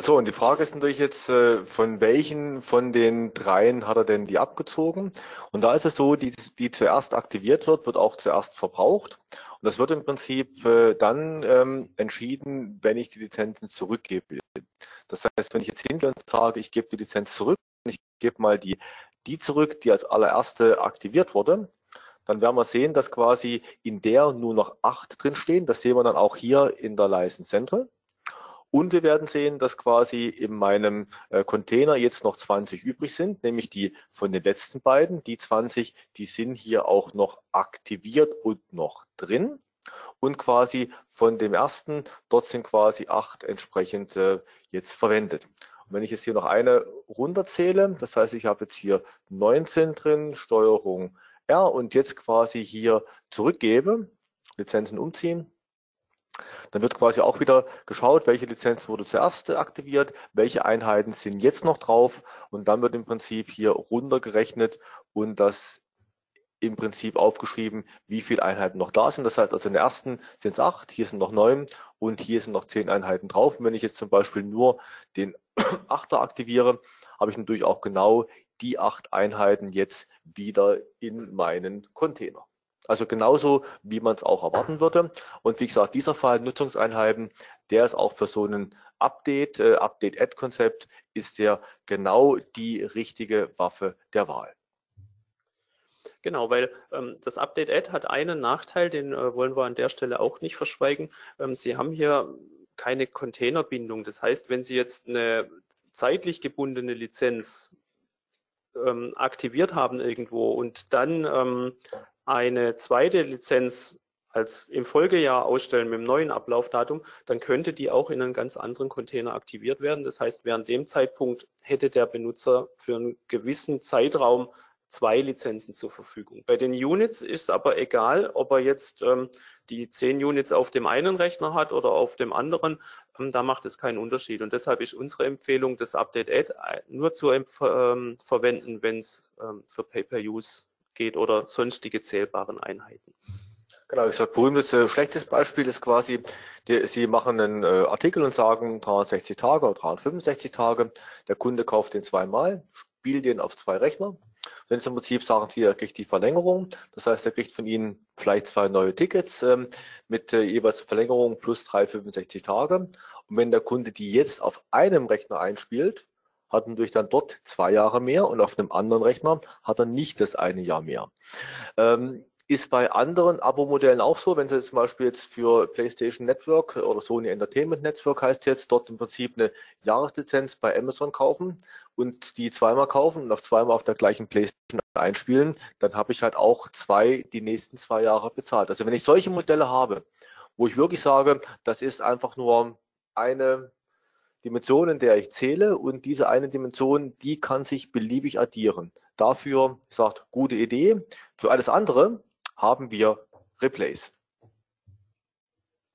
Speaker 3: So, und die Frage ist natürlich jetzt, äh, von welchen von den dreien hat er denn die abgezogen? Und da ist es so, die, die zuerst aktiviert wird, wird auch zuerst verbraucht. Und das wird im Prinzip äh, dann ähm, entschieden, wenn ich die Lizenzen zurückgebe. Das heißt, wenn ich jetzt hingehe und sage, ich gebe die Lizenz zurück, ich gebe mal die, die zurück, die als allererste aktiviert wurde, dann werden wir sehen, dass quasi in der nur noch acht drinstehen. Das sehen wir dann auch hier in der License Central. Und wir werden sehen, dass quasi in meinem äh, Container jetzt noch 20 übrig sind, nämlich die von den letzten beiden. Die 20, die sind hier auch noch aktiviert und noch drin. Und quasi von dem ersten, dort sind quasi acht entsprechend äh, jetzt verwendet. Und wenn ich jetzt hier noch eine runterzähle, das heißt, ich habe jetzt hier 19 drin, Steuerung R und jetzt quasi hier zurückgebe, Lizenzen umziehen, dann wird quasi auch wieder geschaut, welche Lizenz wurde zuerst aktiviert, welche Einheiten sind jetzt noch drauf und dann wird im Prinzip hier runtergerechnet und das im Prinzip aufgeschrieben, wie viele Einheiten noch da sind. Das heißt also in der ersten sind es acht, hier sind noch neun und hier sind noch zehn Einheiten drauf. Und wenn ich jetzt zum Beispiel nur den Achter aktiviere, habe ich natürlich auch genau die acht Einheiten jetzt wieder in meinen Container. Also genauso, wie man es auch erwarten würde. Und wie gesagt, dieser Fall Nutzungseinheiten, der ist auch für so einen Update, äh, Update-Add-Konzept, ist der genau die richtige Waffe der Wahl.
Speaker 4: Genau, weil ähm, das Update-Add hat einen Nachteil, den äh, wollen wir an der Stelle auch nicht verschweigen. Ähm, Sie haben hier keine Containerbindung. Das heißt, wenn Sie jetzt eine zeitlich gebundene Lizenz ähm, aktiviert haben irgendwo und dann ähm, eine zweite Lizenz als im Folgejahr ausstellen mit dem neuen Ablaufdatum, dann könnte die auch in einen ganz anderen Container aktiviert werden. Das heißt, während dem Zeitpunkt hätte der Benutzer für einen gewissen Zeitraum zwei Lizenzen zur Verfügung. Bei den Units ist aber egal, ob er jetzt ähm, die zehn Units auf dem einen Rechner hat oder auf dem anderen. ähm, da macht es keinen Unterschied. Und deshalb ist unsere Empfehlung, das Update Add äh, nur zu ähm, verwenden, wenn es ähm, für Pay-per-Use geht oder sonstige zählbaren Einheiten.
Speaker 3: Genau, ich sage, berühmtes äh, schlechtes Beispiel ist quasi, die, Sie machen einen äh, Artikel und sagen 360 Tage oder 365 Tage. Der Kunde kauft den zweimal, spielt den auf zwei Rechner. Wenn Sie im Prinzip sagen Sie, er kriegt die Verlängerung, das heißt, er kriegt von Ihnen vielleicht zwei neue Tickets ähm, mit äh, jeweils Verlängerung plus 365 Tage. Und wenn der Kunde die jetzt auf einem Rechner einspielt, hat natürlich dann dort zwei Jahre mehr und auf einem anderen Rechner hat er nicht das eine Jahr mehr. Ähm, ist bei anderen Abo-Modellen auch so, wenn Sie zum Beispiel jetzt für PlayStation Network oder Sony Entertainment Network heißt jetzt dort im Prinzip eine Jahreslizenz bei Amazon kaufen und die zweimal kaufen und auf zweimal auf der gleichen PlayStation einspielen, dann habe ich halt auch zwei, die nächsten zwei Jahre bezahlt. Also wenn ich solche Modelle habe, wo ich wirklich sage, das ist einfach nur eine Dimension, in der ich zähle und diese eine Dimension, die kann sich beliebig addieren. Dafür, sagt, gute Idee. Für alles andere haben wir Replace.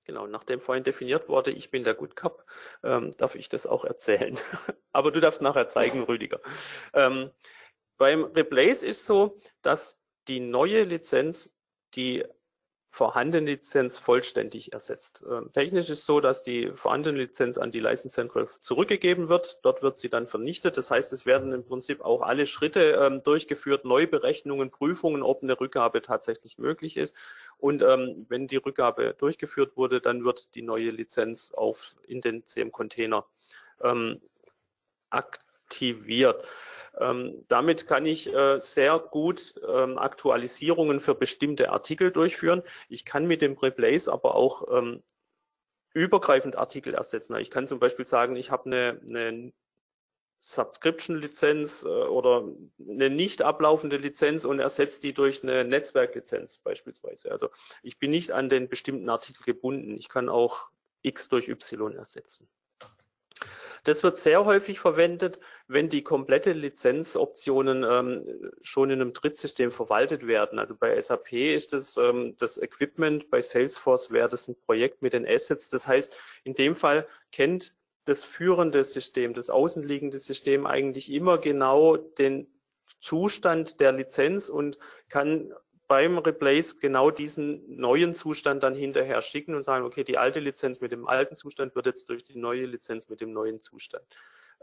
Speaker 4: Genau, nachdem vorhin definiert wurde, ich bin der Good Cup, ähm, darf ich das auch erzählen. Aber du darfst nachher zeigen, Rüdiger. Ähm, beim Replace ist so, dass die neue Lizenz die vorhandene Lizenz vollständig ersetzt. Ähm, technisch ist so, dass die vorhandene Lizenz an die License Central zurückgegeben wird. Dort wird sie dann vernichtet. Das heißt, es werden im Prinzip auch alle Schritte ähm, durchgeführt, Neuberechnungen, Prüfungen, ob eine Rückgabe tatsächlich möglich ist. Und ähm, wenn die Rückgabe durchgeführt wurde, dann wird die neue Lizenz auf in den CM-Container ähm, aktiviert. Ähm, damit kann ich äh, sehr gut ähm, Aktualisierungen für bestimmte Artikel durchführen. Ich kann mit dem Replace aber auch ähm, übergreifend Artikel ersetzen. Ich kann zum Beispiel sagen, ich habe eine, eine Subscription-Lizenz äh, oder eine nicht ablaufende Lizenz und ersetze die durch eine Netzwerklizenz beispielsweise. Also ich bin nicht an den bestimmten Artikel gebunden. Ich kann auch X durch Y ersetzen. Das wird sehr häufig verwendet, wenn die komplette Lizenzoptionen ähm, schon in einem Drittsystem verwaltet werden. Also bei SAP ist das ähm, das Equipment, bei Salesforce wäre das ein Projekt mit den Assets. Das heißt, in dem Fall kennt das führende System, das außenliegende System eigentlich immer genau den Zustand der Lizenz und kann beim Replace genau diesen neuen Zustand dann hinterher schicken und sagen, okay, die alte Lizenz mit dem alten Zustand wird jetzt durch die neue Lizenz mit dem neuen Zustand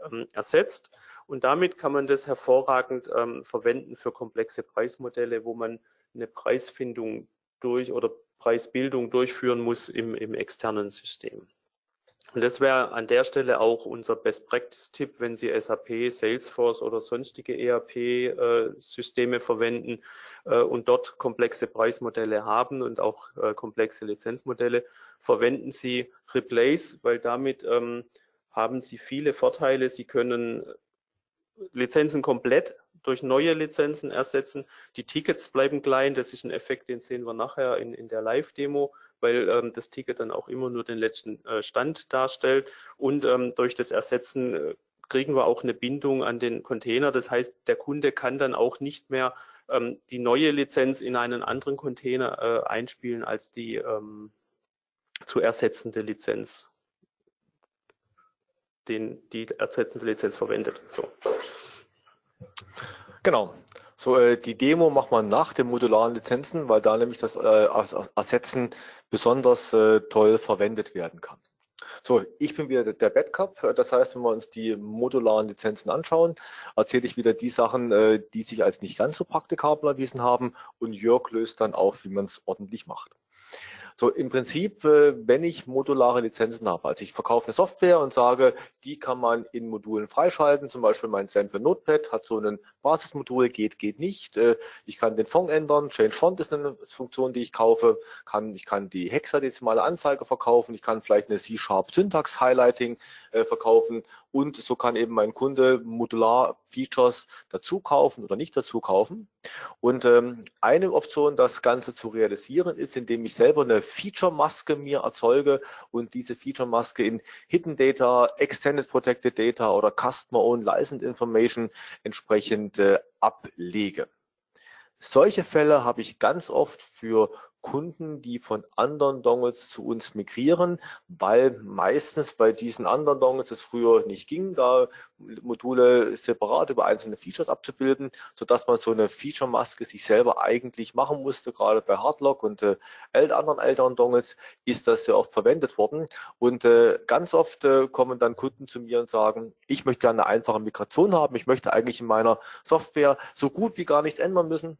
Speaker 4: ähm, ersetzt. Und damit kann man das hervorragend ähm, verwenden für komplexe Preismodelle, wo man eine Preisfindung durch oder Preisbildung durchführen muss im, im externen System. Und das wäre an der Stelle auch unser Best-Practice-Tipp, wenn Sie SAP, Salesforce oder sonstige ERP-Systeme verwenden äh, und dort komplexe Preismodelle haben und auch äh, komplexe Lizenzmodelle, verwenden Sie Replace, weil damit ähm, haben Sie viele Vorteile. Sie können Lizenzen komplett durch neue Lizenzen ersetzen. Die Tickets bleiben klein. Das ist ein Effekt, den sehen wir nachher in, in der Live-Demo weil ähm, das Ticket dann auch immer nur den letzten äh, Stand darstellt. Und ähm, durch das Ersetzen äh, kriegen wir auch eine Bindung an den Container. Das heißt, der Kunde kann dann auch nicht mehr ähm, die neue Lizenz in einen anderen Container äh, einspielen als die ähm, zu ersetzende Lizenz, den die ersetzende Lizenz verwendet. So.
Speaker 3: Genau. So, äh, die Demo macht man nach den modularen Lizenzen, weil da nämlich das äh, Ersetzen besonders äh, toll verwendet werden kann. So, ich bin wieder der Badcup. Das heißt, wenn wir uns die modularen Lizenzen anschauen, erzähle ich wieder die Sachen, äh, die sich als nicht ganz so praktikabel erwiesen haben und Jörg löst dann auf, wie man es ordentlich macht. So im Prinzip, äh, wenn ich modulare Lizenzen habe, also ich verkaufe eine Software und sage, die kann man in Modulen freischalten, zum Beispiel mein Sample Notepad hat so ein Basismodul, geht, geht nicht. Äh, ich kann den Font ändern, Change Font ist eine Funktion, die ich kaufe, kann, ich kann die hexadezimale Anzeige verkaufen, ich kann vielleicht eine C-Sharp Syntax Highlighting äh, verkaufen und so kann eben mein Kunde modular Features dazu kaufen oder nicht dazu kaufen. Und ähm, eine Option, das Ganze zu realisieren, ist, indem ich selber eine Feature-Maske mir erzeuge und diese Feature-Maske in Hidden Data, Extended Protected Data oder Customer Owned License Information entsprechend äh, ablege. Solche Fälle habe ich ganz oft für Kunden, die von anderen Dongles zu uns migrieren, weil meistens bei diesen anderen Dongles es früher nicht ging, da Module separat über einzelne Features abzubilden, sodass man so eine Feature-Maske sich selber eigentlich machen musste. Gerade bei Hardlock und äh, anderen älteren Dongles ist das sehr oft verwendet worden. Und äh, ganz oft äh, kommen dann Kunden zu mir und sagen, ich möchte gerne eine einfache Migration haben. Ich möchte eigentlich in meiner Software so gut wie gar nichts ändern müssen.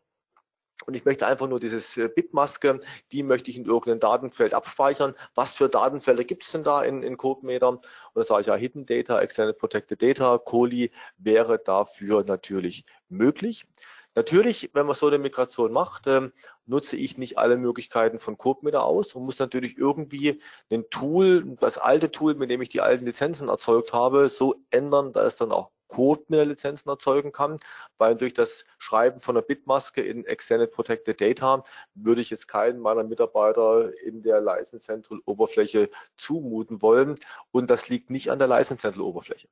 Speaker 3: Und ich möchte einfach nur dieses äh, Bitmaske, die möchte ich in irgendeinem Datenfeld abspeichern. Was für Datenfelder gibt es denn da in, in CodeMeter? Und da sage ich ja Hidden Data, Extended Protected Data, Coli wäre dafür natürlich möglich. Natürlich, wenn man so eine Migration macht, ähm, nutze ich nicht alle Möglichkeiten von CodeMeter aus und muss natürlich irgendwie ein Tool, das alte Tool, mit dem ich die alten Lizenzen erzeugt habe, so ändern, dass es dann auch Code mit der Lizenzen erzeugen kann, weil durch das Schreiben von einer Bitmaske in Extended Protected Data würde ich jetzt keinen meiner Mitarbeiter in der License Central Oberfläche zumuten wollen und das liegt nicht an der License Central Oberfläche.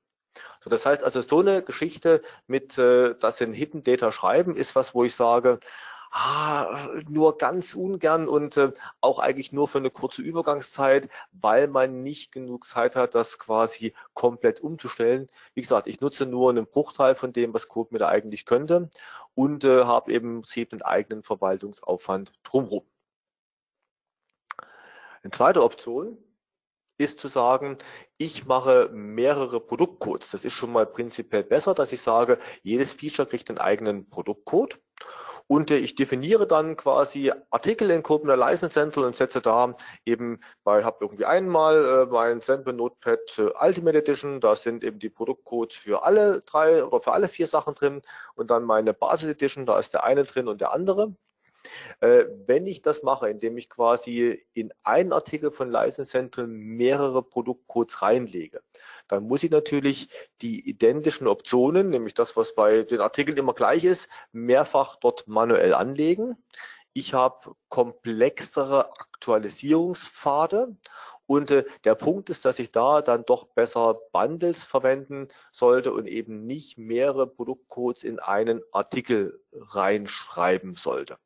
Speaker 3: So, das heißt also, so eine Geschichte mit äh, das in Hidden Data schreiben ist was, wo ich sage, ah, nur ganz ungern und äh, auch eigentlich nur für eine kurze Übergangszeit, weil man nicht genug Zeit hat, das quasi komplett umzustellen. Wie gesagt, ich nutze nur einen Bruchteil von dem, was CodeMeter eigentlich könnte und äh, habe eben im Prinzip einen eigenen Verwaltungsaufwand drumherum. Eine zweite Option ist zu sagen, ich mache mehrere Produktcodes. Das ist schon mal prinzipiell besser, dass ich sage, jedes Feature kriegt einen eigenen Produktcode und ich definiere dann quasi Artikel in Codener License Central und setze da eben bei, habe irgendwie einmal äh, mein Sample Notepad Ultimate Edition, da sind eben die Produktcodes für alle drei oder für alle vier Sachen drin und dann meine Basis Edition, da ist der eine drin und der andere. Äh, wenn ich das mache, indem ich quasi in einen Artikel von License Central mehrere Produktcodes reinlege, dann muss ich natürlich die identischen Optionen, nämlich das, was bei den Artikeln immer gleich ist, mehrfach dort manuell anlegen. Ich habe komplexere Aktualisierungspfade und äh, der Punkt ist, dass ich da dann doch besser Bundles verwenden sollte und eben nicht mehrere Produktcodes in einen Artikel reinschreiben sollte.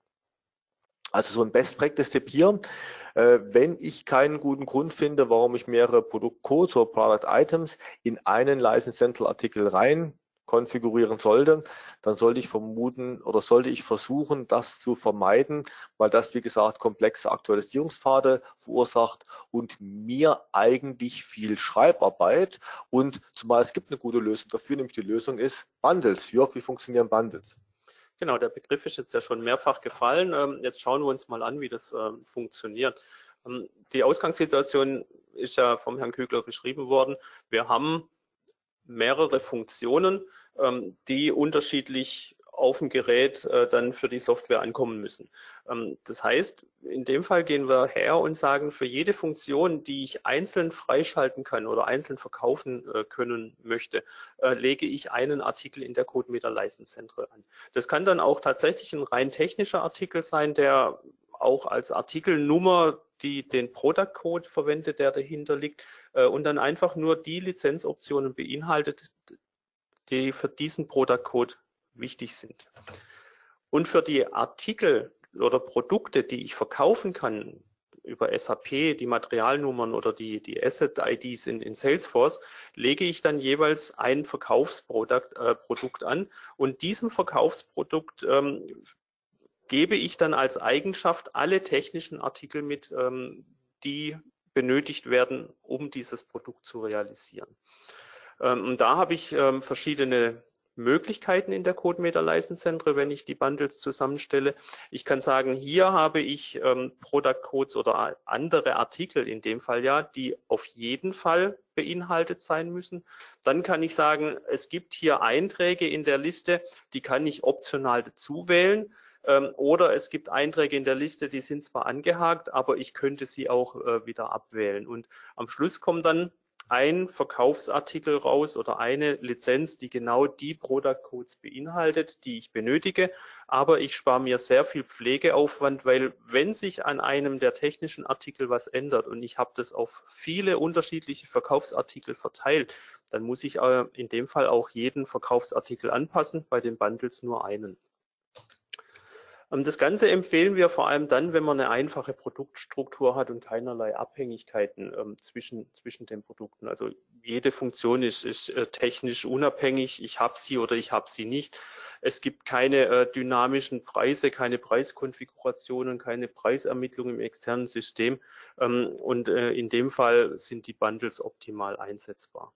Speaker 3: Also so ein Best Practice Tipp hier. Äh, wenn ich keinen guten Grund finde, warum ich mehrere Produktcodes oder Product Items in einen License Central Artikel rein konfigurieren sollte, dann sollte ich vermuten oder sollte ich versuchen, das zu vermeiden, weil das, wie gesagt, komplexe Aktualisierungspfade verursacht und mir eigentlich viel Schreibarbeit und zumal es gibt eine gute Lösung dafür, nämlich die Lösung ist Bundles. Jörg, wie funktionieren Bundles?
Speaker 4: Genau, der Begriff ist jetzt ja schon mehrfach gefallen. Ähm, jetzt schauen wir uns mal an, wie das ähm, funktioniert. Ähm, die Ausgangssituation ist ja vom Herrn Kügler beschrieben worden. Wir haben mehrere Funktionen, die unterschiedlich auf dem Gerät äh, dann für die Software ankommen müssen. Ähm, das heißt, in dem Fall gehen wir her und sagen, für jede Funktion, die ich einzeln freischalten kann oder einzeln verkaufen äh, können möchte, äh, lege ich einen Artikel in der CodeMeter License Central an. Das kann dann auch tatsächlich ein rein technischer Artikel sein, der auch als Artikelnummer die den Product Code verwendet, der dahinter liegt äh, und dann einfach nur die Lizenzoptionen beinhaltet, die für diesen Product Code wichtig sind. Und für die Artikel oder Produkte, die ich verkaufen kann, über SAP, die Materialnummern oder die, die Asset-IDs in, in Salesforce, lege ich dann jeweils ein Verkaufsprodukt äh, Produkt an und diesem Verkaufsprodukt ähm, gebe ich dann als Eigenschaft alle technischen Artikel mit, ähm, die benötigt werden, um dieses Produkt zu realisieren. Ähm, und da habe ich ähm, verschiedene Möglichkeiten in der CodeMeter Central, wenn ich die Bundles zusammenstelle. Ich kann sagen, hier habe ich ähm, Product Codes oder andere Artikel, in dem Fall ja, die auf jeden Fall beinhaltet sein müssen. Dann kann ich sagen, es gibt hier Einträge in der Liste, die kann ich optional dazu wählen. Ähm, oder es gibt Einträge in der Liste, die sind zwar angehakt, aber ich könnte sie auch äh, wieder abwählen. Und am Schluss kommt dann ein Verkaufsartikel raus oder eine Lizenz, die genau die Product Codes beinhaltet, die ich benötige. Aber ich spare mir sehr viel Pflegeaufwand, weil wenn sich an einem der technischen Artikel was ändert und ich habe das auf viele unterschiedliche Verkaufsartikel verteilt, dann muss ich äh, in dem Fall auch jeden Verkaufsartikel anpassen, bei den Bundles nur einen. Ähm, das Ganze empfehlen wir vor allem dann, wenn man eine einfache Produktstruktur hat und keinerlei Abhängigkeiten ähm, zwischen, zwischen den Produkten. Also jede Funktion ist, ist äh, technisch unabhängig. Ich habe sie oder ich habe sie nicht. Es gibt keine äh, dynamischen Preise, keine Preiskonfigurationen, keine Preisermittlung im externen System. Ähm, und äh, in dem Fall sind die Bundles optimal einsetzbar.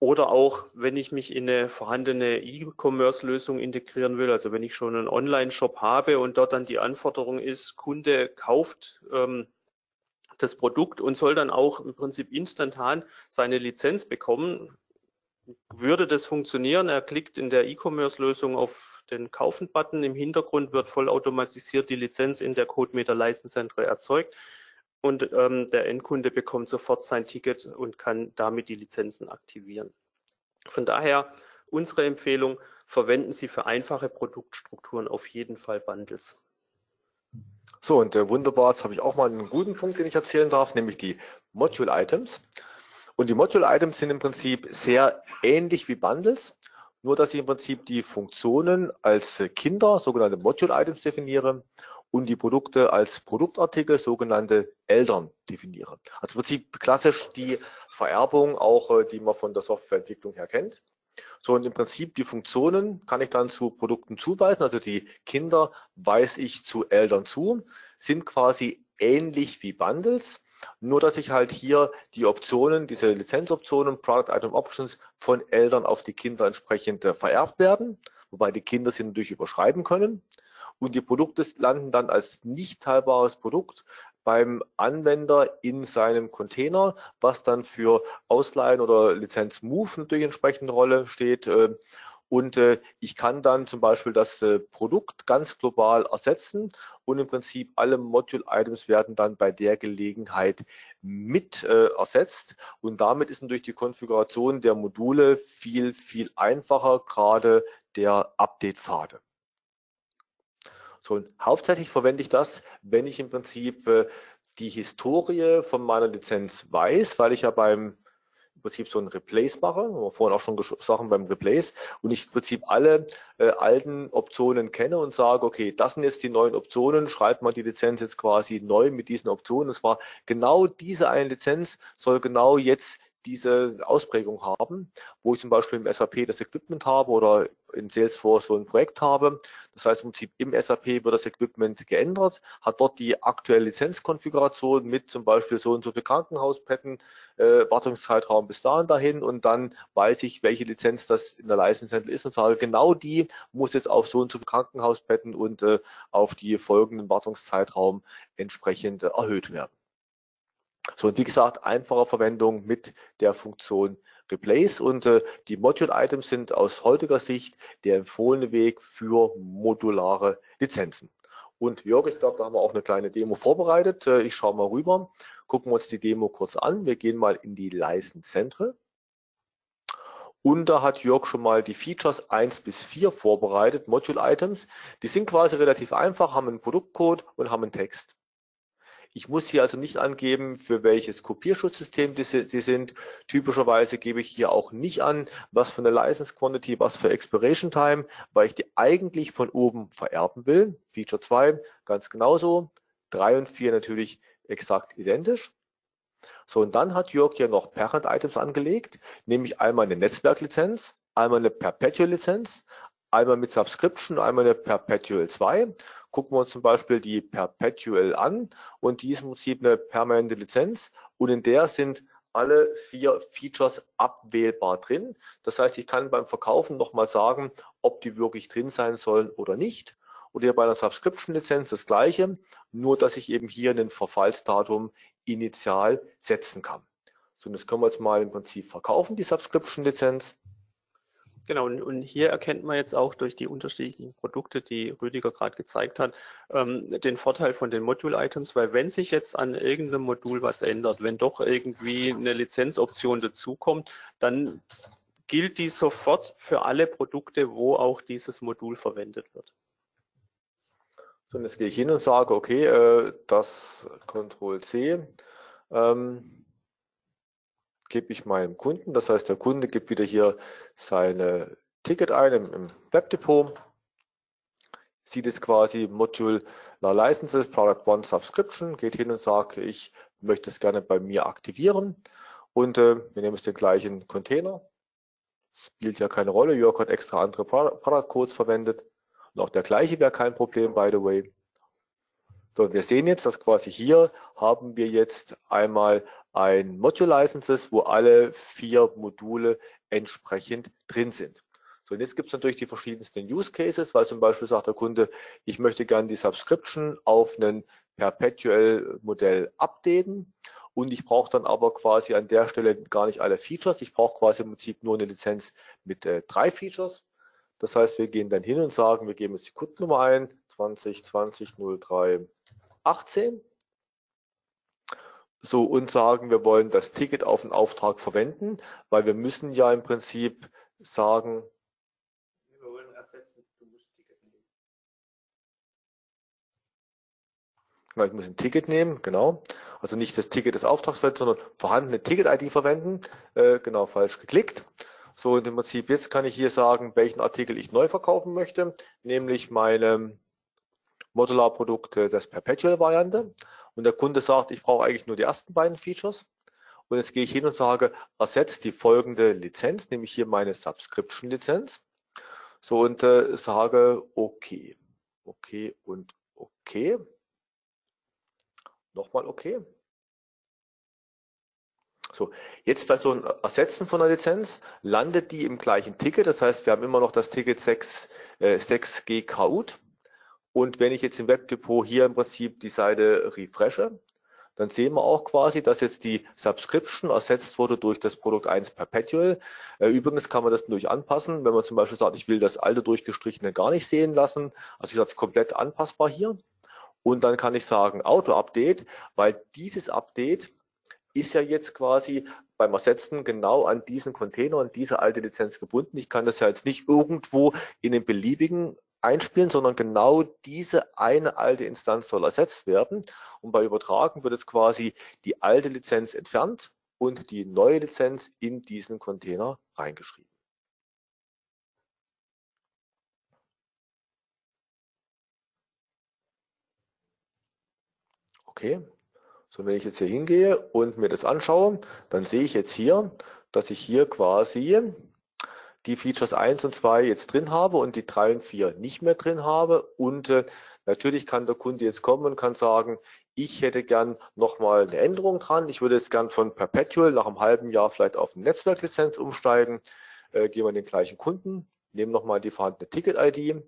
Speaker 4: Oder auch, wenn ich mich in eine vorhandene E-Commerce-Lösung integrieren will, also wenn ich schon einen Online-Shop habe und dort dann die Anforderung ist, Kunde kauft ähm, das Produkt und soll dann auch im Prinzip instantan seine Lizenz bekommen, würde das funktionieren. Er klickt in der E-Commerce-Lösung auf den Kaufen-Button. Im Hintergrund wird vollautomatisiert die Lizenz in der CodeMeter License Center erzeugt und ähm, der Endkunde bekommt sofort sein Ticket und kann damit die Lizenzen aktivieren. Von daher unsere Empfehlung, verwenden Sie für einfache Produktstrukturen auf jeden Fall Bundles.
Speaker 3: So, und äh, wunderbar, jetzt habe ich auch mal einen guten Punkt, den ich erzählen darf, nämlich die Module-Items. Und die Module-Items sind im Prinzip sehr ähnlich wie Bundles, nur dass ich im Prinzip die Funktionen als Kinder, sogenannte Module-Items definiere und die Produkte als Produktartikel, sogenannte Eltern, definiere. Also im Prinzip klassisch die Vererbung, auch äh, die man von der Softwareentwicklung her kennt. So und im Prinzip die Funktionen kann ich dann zu Produkten zuweisen. Also die Kinder weise ich zu Eltern zu, sind quasi ähnlich wie Bundles. Nur, dass ich halt hier die Optionen, diese Lizenzoptionen, Product Item Options von Eltern auf die Kinder entsprechend äh, vererbt werden, wobei die Kinder sie natürlich überschreiben können und die Produkte landen dann als nicht teilbares Produkt beim Anwender in seinem Container, was dann für Ausleihen oder Lizenz Move natürlich entsprechend eine Rolle steht. Äh, und äh, ich kann dann zum Beispiel das äh, Produkt ganz global ersetzen und im Prinzip alle Module-Items werden dann bei der Gelegenheit mit ersetzt. Und damit ist natürlich die Konfiguration der Module viel, viel einfacher, gerade der Update-Pfade. So, und hauptsächlich verwende ich das, wenn ich im Prinzip äh, die Historie von meiner Lizenz weiß, weil ich ja beim im Prinzip so ein Replace mache, wir vorhin auch schon gesprochen beim Replace, und ich im Prinzip alle äh, alten Optionen kenne und sage, okay, das sind jetzt die neuen Optionen, schreibt man die Lizenz jetzt quasi neu mit diesen Optionen. Es war genau diese eine Lizenz, soll genau jetzt diese Ausprägung haben, wo ich zum Beispiel im SAP das Equipment habe oder in Salesforce so ein Projekt habe. Das heißt im Prinzip im SAP wird das Equipment geändert, hat dort die aktuelle Lizenzkonfiguration mit zum Beispiel so und so viel Krankenhausbetten, äh, Wartungszeitraum bis dahin dahin und dann weiß ich, welche Lizenz das in der License Handle ist und sage, genau die muss jetzt auf so und so viel Krankenhausbetten und äh, auf die folgenden Wartungszeitraum entsprechend äh, erhöht werden. So, und wie gesagt, einfache Verwendung mit der Funktion Replace und äh, die Module-Items sind aus heutiger Sicht der empfohlene Weg für modulare Lizenzen. Und Jörg, ich glaube, da haben wir auch eine kleine Demo vorbereitet. Äh, ich schaue mal rüber, gucken wir uns die Demo kurz an. Wir gehen mal in die License Und da hat Jörg schon mal die Features 1 bis 4 vorbereitet, Module-Items. Die sind quasi relativ einfach, haben einen Produktcode und haben einen Text. Ich muss hier also nicht angeben, für welches Kopierschutzsystem sie sind. Typischerweise gebe ich hier auch nicht an, was für eine License Quantity, was für Expiration Time, weil ich die eigentlich von oben vererben will. Feature 2 ganz genauso. 3 und 4 natürlich exakt identisch. So, und dann hat Jörg hier noch Parent Items angelegt, nämlich einmal eine Netzwerklizenz, einmal eine Perpetual Lizenz, einmal mit Subscription, einmal eine Perpetual 2 gucken wir uns zum Beispiel die Perpetual an und die ist im Prinzip eine permanente Lizenz und in der sind alle vier Features abwählbar drin. Das heißt, ich kann beim Verkaufen nochmal sagen, ob die wirklich drin sein sollen oder nicht. Oder hier bei einer Subscription-Lizenz das gleiche, nur dass ich eben hier ein Verfallsdatum initial setzen kann. So, und das können wir jetzt mal im Prinzip verkaufen, die Subscription-Lizenz.
Speaker 4: Genau, und, und, hier erkennt man jetzt auch durch die unterschiedlichen Produkte, die Rüdiger gerade gezeigt hat, ähm, den Vorteil von den Module-Items, weil wenn sich jetzt an irgendeinem Modul was ändert, wenn doch irgendwie eine Lizenzoption dazukommt, dann gilt die sofort für alle Produkte, wo auch dieses Modul verwendet wird.
Speaker 3: So, und jetzt gehe ich hin und sage, okay, äh, das Ctrl C. Ähm, gebe ich meinem Kunden. Das heißt, der Kunde gibt wieder hier seine Ticket ein im, im Webdepot. sieht jetzt quasi Modular Licenses, Product One Subscription, geht hin und sagt, ich möchte es gerne bei mir aktivieren. Und äh, wir nehmen jetzt den gleichen Container. Spielt ja keine Rolle. Jörg hat extra andere Product Codes verwendet. Und auch der gleiche wäre kein Problem, by the way. So, wir sehen jetzt, dass quasi hier haben wir jetzt einmal ein Module Licenses, wo alle vier Module entsprechend drin sind. So, und jetzt gibt es natürlich die verschiedensten Use Cases, weil zum Beispiel sagt der Kunde, ich möchte gerne die Subscription auf ein Perpetual-Modell updaten und ich brauche dann aber quasi an der Stelle gar nicht alle Features. Ich brauche quasi im Prinzip nur eine Lizenz mit äh, drei Features. Das heißt, wir gehen dann hin und sagen, wir geben jetzt die Kundennummer ein, 2020 03 18. So, und sagen, wir wollen das Ticket auf den Auftrag verwenden, weil wir müssen ja im Prinzip sagen, Ich muss ein Ticket nehmen, genau. Also nicht das Ticket des Auftragsfelds, sondern vorhandene Ticket-ID verwenden. Äh, genau, falsch geklickt. So, und im Prinzip jetzt kann ich hier sagen, welchen Artikel ich neu verkaufen möchte, nämlich meine Modular-Produkte des Perpetual-Variante. Und der Kunde sagt, ich brauche eigentlich nur die ersten beiden Features. Und jetzt gehe ich hin und sage, ersetzt die folgende Lizenz, nämlich hier meine Subscription-Lizenz. So, und äh, sage, okay, okay und okay. Nochmal okay. So, jetzt bei so einem Ersetzen von einer Lizenz landet die im gleichen Ticket. Das heißt, wir haben immer noch das Ticket 6, äh, 6G KUT. Und wenn ich jetzt im Webdepot hier im Prinzip die Seite refreshe, dann sehen wir auch quasi, dass jetzt die Subscription ersetzt wurde durch das Produkt 1 Perpetual. Äh, übrigens kann man das durch anpassen, wenn man zum Beispiel sagt, ich will das alte durchgestrichene gar nicht sehen lassen. Also ich sage es komplett anpassbar hier. Und dann kann ich sagen Auto-Update, weil dieses Update ist ja jetzt quasi beim Ersetzen genau an diesen Container, an diese alte Lizenz gebunden. Ich kann das ja jetzt nicht irgendwo in den beliebigen einspielen, sondern genau diese eine alte Instanz soll ersetzt werden. Und bei Übertragen wird jetzt quasi die alte Lizenz entfernt und die neue Lizenz in diesen Container reingeschrieben. Okay, so wenn ich jetzt hier hingehe und mir das anschaue, dann sehe ich jetzt hier, dass ich hier quasi die Features 1 und 2 jetzt drin habe und die 3 und 4 nicht mehr drin habe. Und äh, natürlich kann der Kunde jetzt kommen und kann sagen, ich hätte gern nochmal eine Änderung dran. Ich würde jetzt gern von Perpetual nach einem halben Jahr vielleicht auf eine Netzwerklizenz umsteigen. Äh, gehen wir den gleichen Kunden, nehmen nochmal die vorhandene Ticket-ID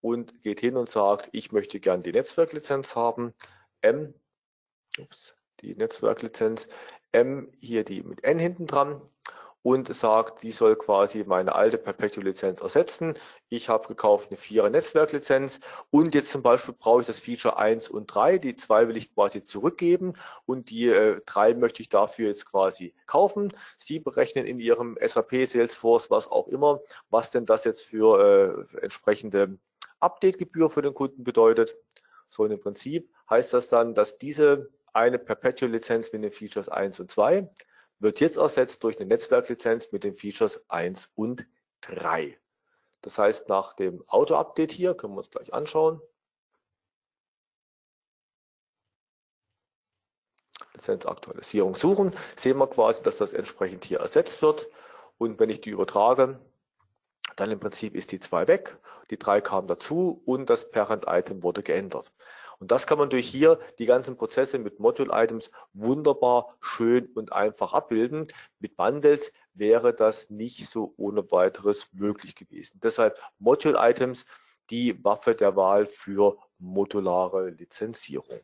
Speaker 3: und geht hin und sagt, ich möchte gern die Netzwerklizenz haben. M, ups, die Netzwerklizenz, M, hier die mit N hinten dran und sagt, die soll quasi meine alte Perpetual-Lizenz ersetzen. Ich habe gekauft eine 4er Netzwerklizenz und jetzt zum Beispiel brauche ich das Feature 1 und 3. Die 2 will ich quasi zurückgeben und die äh, 3 möchte ich dafür jetzt quasi kaufen. Sie berechnen in Ihrem SAP, Salesforce, was auch immer, was denn das jetzt für äh, entsprechende Update-Gebühr für den Kunden bedeutet. So und im Prinzip heißt das dann, dass diese eine Perpetual-Lizenz mit den Features 1 und 2 wird jetzt ersetzt durch eine Netzwerklizenz mit den Features 1 und 3. Das heißt, nach dem Auto-Update hier, können wir uns gleich anschauen, Lizenzaktualisierung suchen, sehen wir quasi, dass das entsprechend hier ersetzt wird. Und wenn ich die übertrage, dann im Prinzip ist die 2 weg, die 3 kam dazu und das Parent-Item wurde geändert. Und das kann man durch hier die ganzen Prozesse mit Module-Items wunderbar schön und einfach abbilden. Mit Bundles wäre das nicht so ohne weiteres möglich gewesen. Deshalb Module-Items die Waffe der Wahl für modulare Lizenzierung.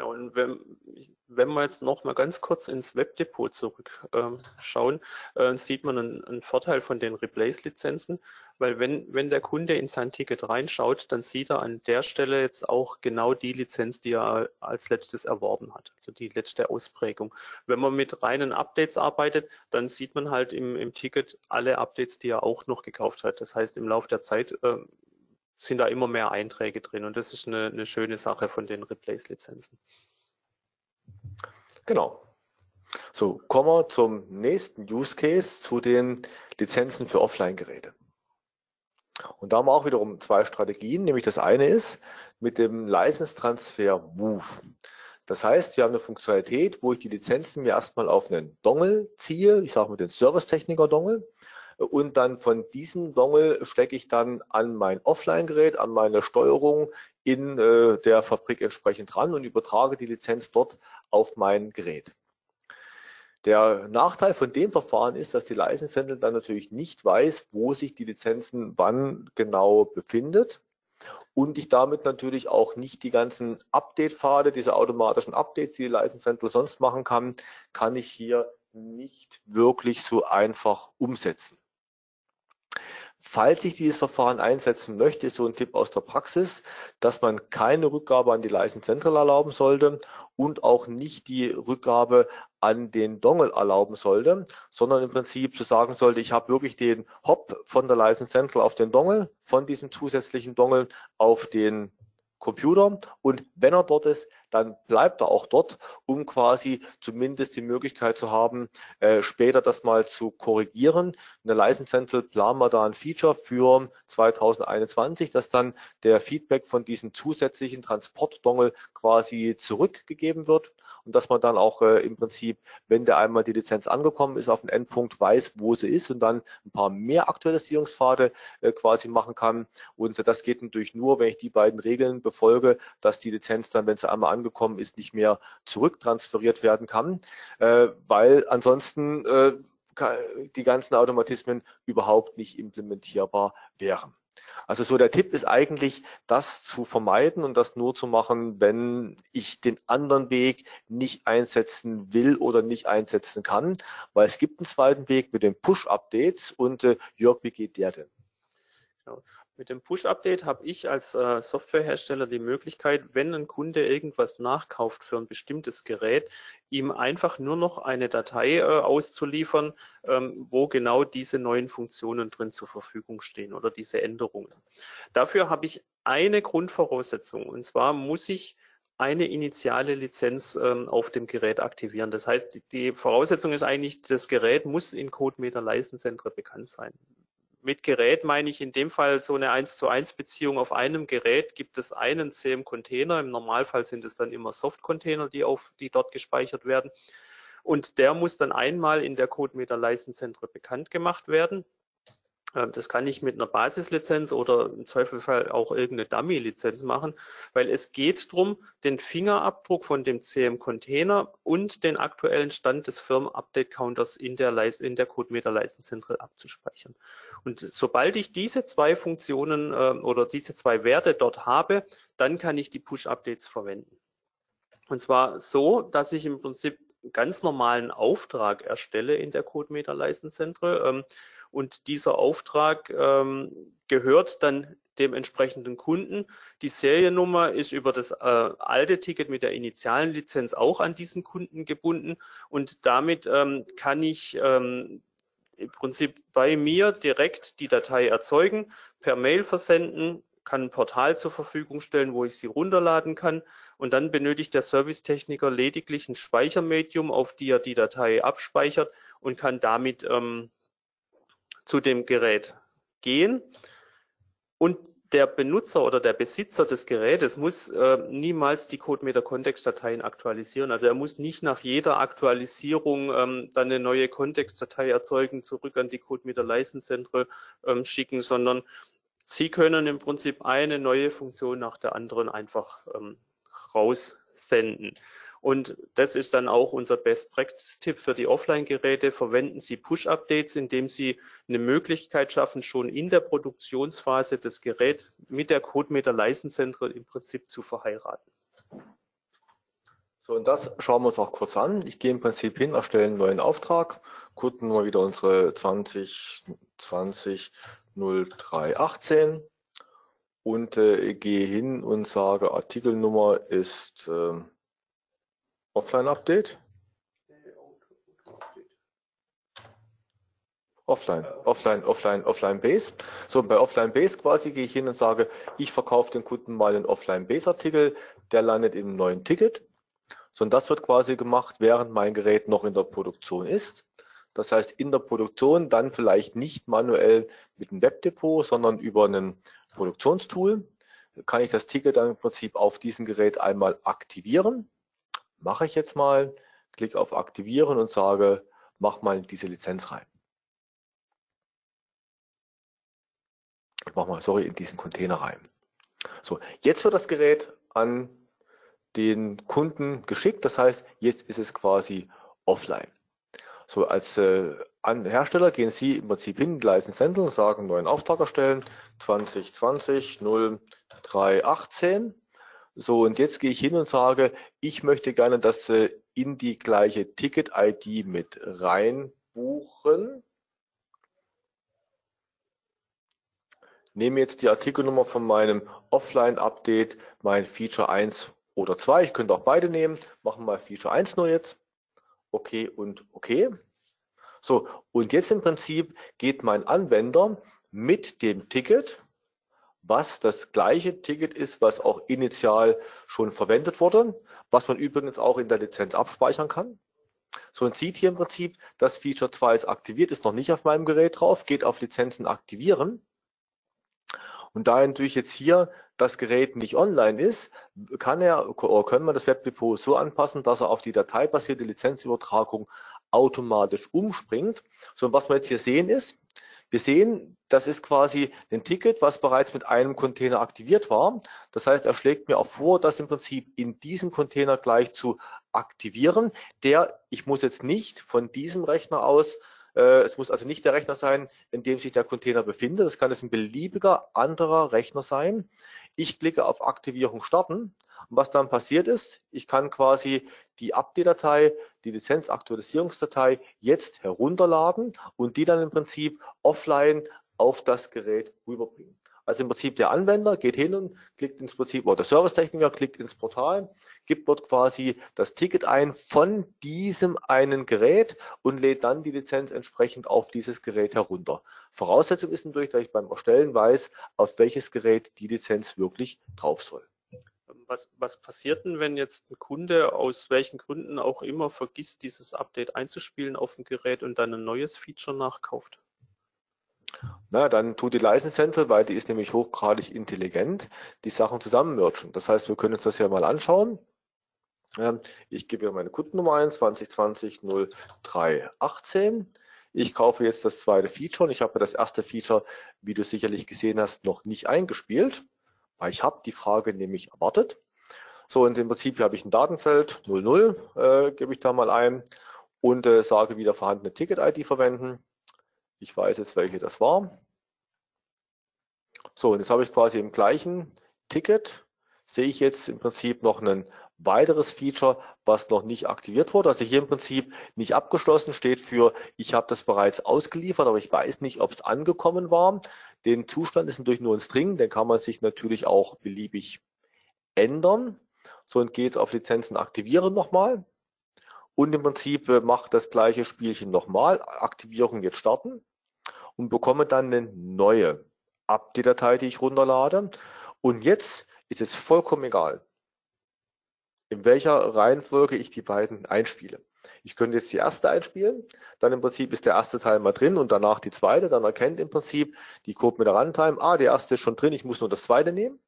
Speaker 4: Genau, und wenn, wenn wir jetzt noch mal ganz kurz ins Webdepot zurückschauen, ähm, äh, sieht man einen, einen, Vorteil von den Replace-Lizenzen, weil wenn, wenn der Kunde in sein Ticket reinschaut, dann sieht er an der Stelle jetzt auch genau die Lizenz, die er als letztes erworben hat, also die letzte Ausprägung. Wenn man mit reinen Updates arbeitet, dann sieht man halt im, im Ticket alle Updates, die er auch noch gekauft hat. Das heißt, im Laufe der Zeit äh, sind da immer mehr Einträge drin und das ist eine, eine schöne Sache von den Replace-Lizenzen.
Speaker 3: Genau. So, kommen wir zum nächsten Use Case, zu den Lizenzen für Offline-Geräte. Und da haben wir auch wiederum zwei Strategien, nämlich das eine ist mit dem License Transfer Move. Das heißt, wir haben eine Funktionalität, wo ich die Lizenzen mir erstmal auf einen Dongle ziehe, ich sage mal den Service-Techniker-Dongle, und dann von diesem Dongle stecke ich dann an mein Offline-Gerät, an meine Steuerung in äh, der Fabrik entsprechend dran und übertrage die Lizenz dort auf mein Gerät. Der Nachteil von dem Verfahren ist, dass die License Handler dann natürlich nicht weiß, wo sich die Lizenzen wann genau befindet und ich damit natürlich auch nicht die ganzen Update-Pfade, diese automatischen Updates, die die License Handler sonst machen kann, kann ich hier nicht wirklich so einfach umsetzen. Falls ich dieses Verfahren einsetzen möchte, ist so ein Tipp aus der Praxis, dass man keine Rückgabe an die License Central erlauben sollte und auch nicht die Rückgabe an den Dongle erlauben sollte, sondern im Prinzip zu sagen sollte, ich habe wirklich den Hop von der License Central auf den Dongle, von diesem zusätzlichen Dongle auf den Computer. Und wenn er dort ist, dann bleibt er auch dort, um quasi zumindest die Möglichkeit zu haben, äh, später das mal zu korrigieren. In der License Central planen wir da ein Feature für 2021, dass dann der Feedback von diesem zusätzlichen Transportdongle quasi zurückgegeben wird und dass man dann auch äh, im Prinzip, wenn der einmal die Lizenz angekommen ist, auf den Endpunkt weiß, wo sie ist und dann ein paar mehr Aktualisierungspfade äh, quasi machen kann. Und das geht natürlich nur, wenn ich die beiden Regeln befolge, dass die Lizenz dann, wenn sie einmal angekommen ist, nicht mehr zurücktransferiert werden kann, äh, weil ansonsten äh, die ganzen Automatismen überhaupt nicht implementierbar wären. Also so der Tipp ist eigentlich, das zu vermeiden und das nur zu machen, wenn ich den anderen Weg nicht einsetzen will oder nicht einsetzen kann, weil es gibt einen zweiten Weg mit den Push-Updates und äh, Jörg, wie geht der denn?
Speaker 4: Genau. Mit dem Push-Update habe ich als äh, Softwarehersteller die Möglichkeit, wenn ein Kunde irgendwas nachkauft für ein bestimmtes Gerät, ihm einfach nur noch eine Datei äh, auszuliefern, ähm, wo genau diese neuen Funktionen drin zur Verfügung stehen oder diese Änderungen. Dafür habe ich eine Grundvoraussetzung und zwar muss ich eine initiale Lizenz ähm, auf dem Gerät aktivieren. Das heißt, die, die Voraussetzung ist eigentlich, das Gerät muss in CodeMeter License bekannt sein mit Gerät meine ich in dem Fall so eine 1 zu 1 Beziehung auf einem Gerät gibt es einen CM-Container. Im Normalfall sind es dann immer Soft-Container, die, auf, die dort gespeichert werden. Und der muss dann einmal in der CodeMeter License bekannt gemacht werden. Ähm, das kann ich mit einer Basislizenz oder im Zweifelsfall auch irgendeine Dummy-Lizenz machen, weil es geht darum, den Fingerabdruck von dem CM-Container und den aktuellen Stand des Firmen-Update-Counters in der, in der CodeMeter-Leistenzentral abzuspeichern. Und sobald ich diese zwei Funktionen äh, oder diese zwei Werte dort habe, dann kann ich die Push-Updates verwenden. Und zwar so, dass ich im Prinzip ganz normalen Auftrag erstelle in der CodeMeter Leistenzentral. Ähm, und dieser Auftrag ähm, gehört dann dem entsprechenden Kunden. Die Seriennummer ist über das äh, alte Ticket mit der initialen Lizenz auch an diesen Kunden gebunden und damit ähm, kann ich ähm, im Prinzip bei mir direkt die Datei erzeugen, per Mail versenden, kann ein Portal zur Verfügung stellen, wo ich sie runterladen kann und dann benötigt der Servicetechniker lediglich ein Speichermedium, auf die er die Datei abspeichert und kann damit ähm, zu dem Gerät gehen und der Benutzer oder der Besitzer des Gerätes muss äh, niemals die CodeMeter-Kontextdateien aktualisieren. Also er muss nicht nach jeder Aktualisierung ähm, dann eine neue Kontextdatei erzeugen, zurück an die CodeMeter License Central ähm, schicken, sondern Sie können im Prinzip eine neue Funktion nach der anderen einfach ähm, raussenden. Und das ist dann auch unser Best-Practice-Tipp für die Offline-Geräte. Verwenden Sie Push-Updates, indem Sie eine Möglichkeit schaffen, schon in der Produktionsphase das Gerät mit der CodeMeter Leistenzentral im Prinzip zu verheiraten.
Speaker 3: So, und das schauen wir uns auch kurz an. Ich gehe im Prinzip hin, erstelle einen neuen Auftrag, gucken mal wieder unsere 2020 0318 und äh, gehe hin und sage, Artikelnummer ist äh, Offline-Update? Offline, offline, offline, offline Base. So, bei Offline Base quasi gehe ich hin und sage, ich verkaufe den Kunden mal einen Offline Base Artikel, der landet im neuen Ticket. So, und das wird quasi gemacht, während mein Gerät noch in der Produktion ist. Das heißt, in der Produktion dann vielleicht nicht manuell mit einem Webdepot, sondern über ein Produktionstool kann ich das Ticket dann im Prinzip auf diesem Gerät einmal aktivieren. Mache ich jetzt mal, klicke auf Aktivieren und sage, mach mal diese Lizenz rein. Ich mache mal, sorry, in diesen Container rein. So, jetzt wird das Gerät an den Kunden geschickt. Das heißt, jetzt ist es quasi offline. So, als äh, Hersteller gehen Sie im Prinzip hin, Senden und sagen, neuen Auftrag erstellen, 2020 0318. So, und jetzt gehe ich hin und sage, ich möchte gerne das äh, in die gleiche Ticket-ID mit reinbuchen. Nehme jetzt die Artikelnummer von meinem Offline-Update, mein Feature 1 oder 2. Ich könnte auch beide nehmen. Machen wir mal Feature 1 nur jetzt okay und okay. So, und jetzt im Prinzip geht mein Anwender mit dem Ticket, was das gleiche Ticket ist, was auch initial schon verwendet wurde, was man übrigens auch in der Lizenz abspeichern kann. So, und sieht hier im Prinzip, das Feature 2 ist aktiviert, ist noch nicht auf meinem Gerät drauf, geht auf Lizenzen aktivieren. Und da natürlich jetzt hier das Gerät nicht online ist, kann er oder können wir das Webdepot so anpassen, dass er auf die dateibasierte Lizenzübertragung automatisch umspringt. So, und was wir jetzt hier sehen ist, wir sehen, das ist quasi ein Ticket, was bereits mit einem Container aktiviert war. Das heißt, er schlägt mir auch vor, das im Prinzip in diesem Container gleich zu aktivieren. Der, ich muss jetzt nicht von diesem Rechner aus äh, es muss also nicht der Rechner sein, in dem sich der Container befindet. Das kann es ein beliebiger anderer Rechner sein. Ich klicke auf Aktivierung starten. Und was dann passiert ist, ich kann quasi die Update-Datei, die Lizenzaktualisierungsdatei jetzt herunterladen und die dann im Prinzip offline auf das Gerät rüberbringen. Also im Prinzip der Anwender geht hin und klickt ins Prinzip, oder der Servicetechniker klickt ins Portal, gibt dort quasi das Ticket ein von diesem einen Gerät und lädt dann die Lizenz entsprechend auf dieses Gerät herunter. Voraussetzung ist natürlich, dass ich beim Erstellen weiß, auf welches Gerät die Lizenz wirklich drauf soll.
Speaker 4: Was, was passiert denn, wenn jetzt ein Kunde aus welchen Gründen auch immer vergisst, dieses Update einzuspielen auf dem Gerät und dann ein neues Feature nachkauft?
Speaker 3: Na, dann tut die License Central, weil die ist nämlich hochgradig intelligent, die Sachen zusammenmerchen. Das heißt, wir können uns das ja mal anschauen. Ähm, ich gebe hier meine Kundennummer ein, 2020 0318. Ich kaufe jetzt das zweite Feature und ich habe das erste Feature, wie du sicherlich gesehen hast, noch nicht eingespielt, ich habe die Frage nämlich erwartet. So, und im Prinzip habe ich ein Datenfeld 00, äh, gebe ich da mal ein und äh, sage wieder vorhandene Ticket-ID verwenden. Ich weiß jetzt, welche das war. So, und jetzt habe ich quasi im gleichen Ticket, sehe ich jetzt im Prinzip noch ein weiteres Feature, was noch nicht aktiviert wurde. Also hier im Prinzip nicht abgeschlossen steht für, ich habe das bereits ausgeliefert, aber ich weiß nicht, ob es angekommen war. Den Zustand ist natürlich nur ein String, den kann man sich natürlich auch beliebig ändern. So, gehe jetzt auf Lizenzen aktivieren nochmal. Und im Prinzip äh, macht das gleiche Spielchen nochmal. Aktivierung jetzt starten und bekomme dann eine neue Update-Datei, die ich runterlade. Und jetzt ist es vollkommen egal, in welcher Reihenfolge ich die beiden einspiele. Ich könnte jetzt die erste einspielen, dann im Prinzip ist der erste Teil mal drin und danach die zweite, dann erkennt im Prinzip die Code mit der Runtime, ah, der erste ist schon drin, ich muss nur das zweite nehmen.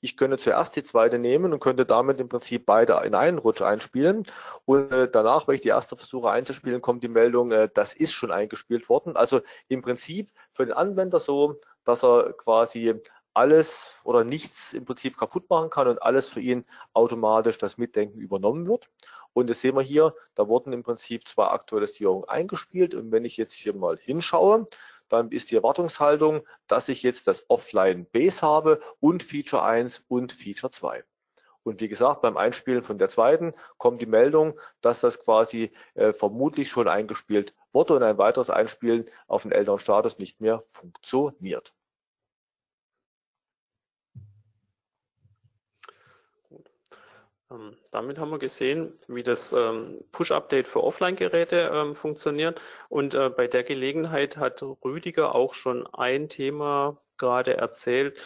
Speaker 3: Ich könnte zuerst die zweite nehmen und könnte damit im Prinzip beide in einen Rutsch einspielen. Und äh, danach, wenn ich die erste versuche einzuspielen, kommt die Meldung, äh, das ist schon eingespielt worden. Also im Prinzip für den Anwender so, dass er quasi alles oder nichts im Prinzip kaputt machen kann und alles für ihn automatisch das Mitdenken übernommen wird. Und das sehen wir hier, da wurden im Prinzip zwei Aktualisierungen eingespielt. Und wenn ich jetzt hier mal hinschaue, dann ist die Erwartungshaltung, dass ich jetzt das Offline Base habe und Feature 1 und Feature 2. Und wie gesagt, beim Einspielen von der zweiten kommt die Meldung, dass das quasi äh, vermutlich schon eingespielt wurde und ein weiteres Einspielen auf den älteren Status nicht mehr funktioniert.
Speaker 4: Damit haben wir gesehen, wie das ähm, Push-Update für Offline-Geräte ähm, funktioniert. Und äh, bei der Gelegenheit hat Rüdiger auch schon ein Thema gerade erzählt,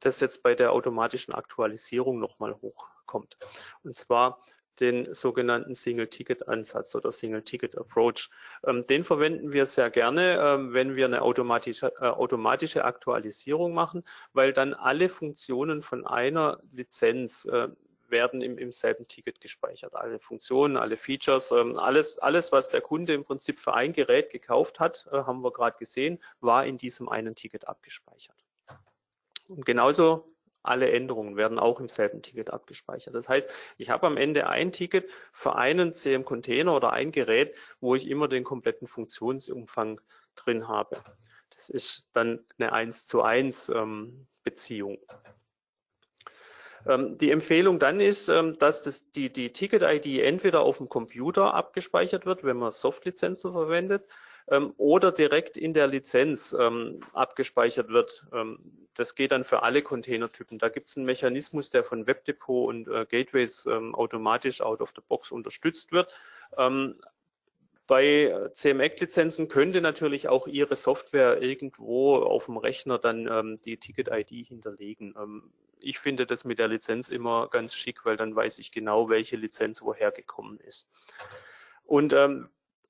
Speaker 4: das jetzt bei der automatischen Aktualisierung nochmal hochkommt. Und zwar den sogenannten Single-Ticket-Ansatz oder Single-Ticket-Approach. Ähm, den verwenden wir sehr gerne, ähm, wenn wir eine automatische, äh, automatische Aktualisierung machen, weil dann alle Funktionen von einer Lizenz äh, werden im, im selben Ticket gespeichert. Alle Funktionen, alle Features, ähm, alles, alles, was der Kunde im Prinzip für ein Gerät gekauft hat, äh, haben wir gerade gesehen, war in diesem einen Ticket abgespeichert. Und genauso alle Änderungen werden auch im selben Ticket abgespeichert. Das heißt, ich habe am Ende ein Ticket für einen CM-Container oder ein Gerät, wo ich immer den kompletten Funktionsumfang drin habe. Das ist dann eine 1 zu 1 ähm, Beziehung. Ähm, die Empfehlung dann ist, ähm, dass das, die, die Ticket-ID entweder auf dem Computer abgespeichert wird, wenn man Soft-Lizenzen verwendet, ähm, oder direkt in der Lizenz abgespeichert wird. Das geht dann für alle Containertypen. Da gibt es einen Mechanismus, der von WebDepot und äh, Gateways automatisch out of the box unterstützt wird. Bei CMEC-Lizenzen könnte natürlich auch Ihre Software irgendwo auf dem Rechner dann ähm, die Ticket-ID hinterlegen. Ähm, ich finde das mit der Lizenz immer ganz schick, weil dann weiß ich genau, welche Lizenz woher gekommen ist. Und ähm,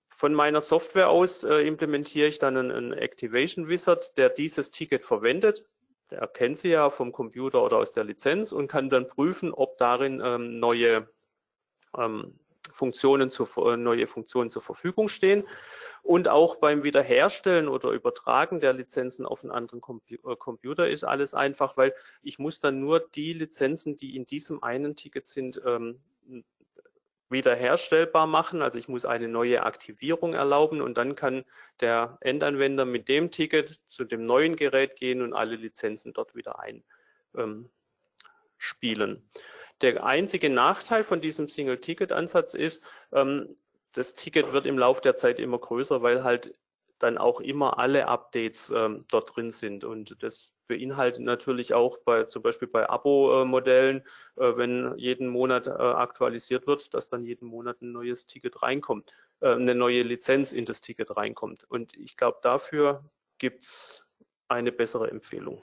Speaker 4: von meiner Software aus äh, implementiere ich dann einen, einen, Activation Wizard, der dieses Ticket verwendet. Der erkennt sie ja vom Computer oder aus der Lizenz und kann dann prüfen, ob darin ähm, neue, ähm, Funktionen zu, äh, neue Funktionen zur Verfügung stehen. Und auch beim Wiederherstellen oder Übertragen der Lizenzen auf einen anderen äh, Computer ist alles einfach, weil ich muss dann nur die Lizenzen, die in diesem einen Ticket sind, ähm, wiederherstellbar machen. Also ich muss eine neue Aktivierung erlauben und dann kann der Endanwender mit dem Ticket zu dem neuen Gerät gehen und alle Lizenzen dort wieder einspielen. Der einzige Nachteil von diesem Single-Ticket-Ansatz ist, ähm, das Ticket wird im Laufe der Zeit immer größer, weil halt dann auch immer alle Updates ähm, dort drin sind. Und das beinhaltet natürlich auch bei zum Beispiel bei Abo-Modellen, äh, wenn jeden Monat äh, aktualisiert wird, dass dann jeden Monat ein neues Ticket reinkommt, äh, eine neue Lizenz in das Ticket reinkommt. Und ich glaube, dafür gibt's eine bessere Empfehlung.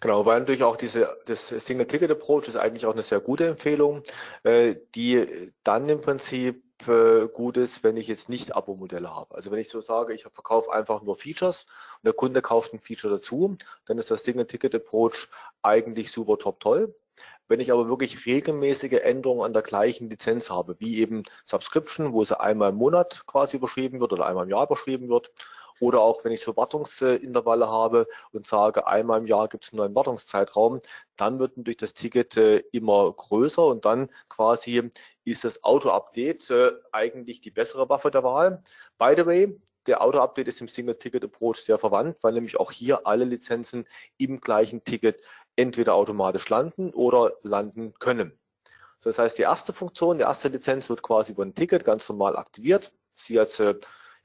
Speaker 3: Genau, weil natürlich auch diese, das Single-Ticket-Approach ist eigentlich auch eine sehr gute Empfehlung, äh, die dann im Prinzip äh, gut ist, wenn ich jetzt nicht Abo-Modelle habe. Also wenn ich so sage, ich verkaufe einfach nur Features und der Kunde kauft ein Feature dazu, dann ist das Single-Ticket-Approach eigentlich super top toll. Wenn ich aber wirklich regelmäßige Änderungen an der gleichen Lizenz habe, wie eben Subscription, wo sie einmal im Monat quasi überschrieben wird oder einmal im Jahr überschrieben wird, oder auch wenn ich so Wartungsintervalle habe und sage, einmal im Jahr gibt es einen neuen Wartungszeitraum, dann wird natürlich das Ticket äh, immer größer und dann quasi ist das Auto-Update äh, eigentlich die bessere Waffe der Wahl. By the way, der Auto-Update ist im Single-Ticket-Approach sehr verwandt, weil nämlich auch hier alle Lizenzen im gleichen Ticket entweder automatisch landen oder landen können. Das heißt, die erste Funktion, die erste Lizenz wird quasi über ein Ticket ganz normal aktiviert. Sie als äh,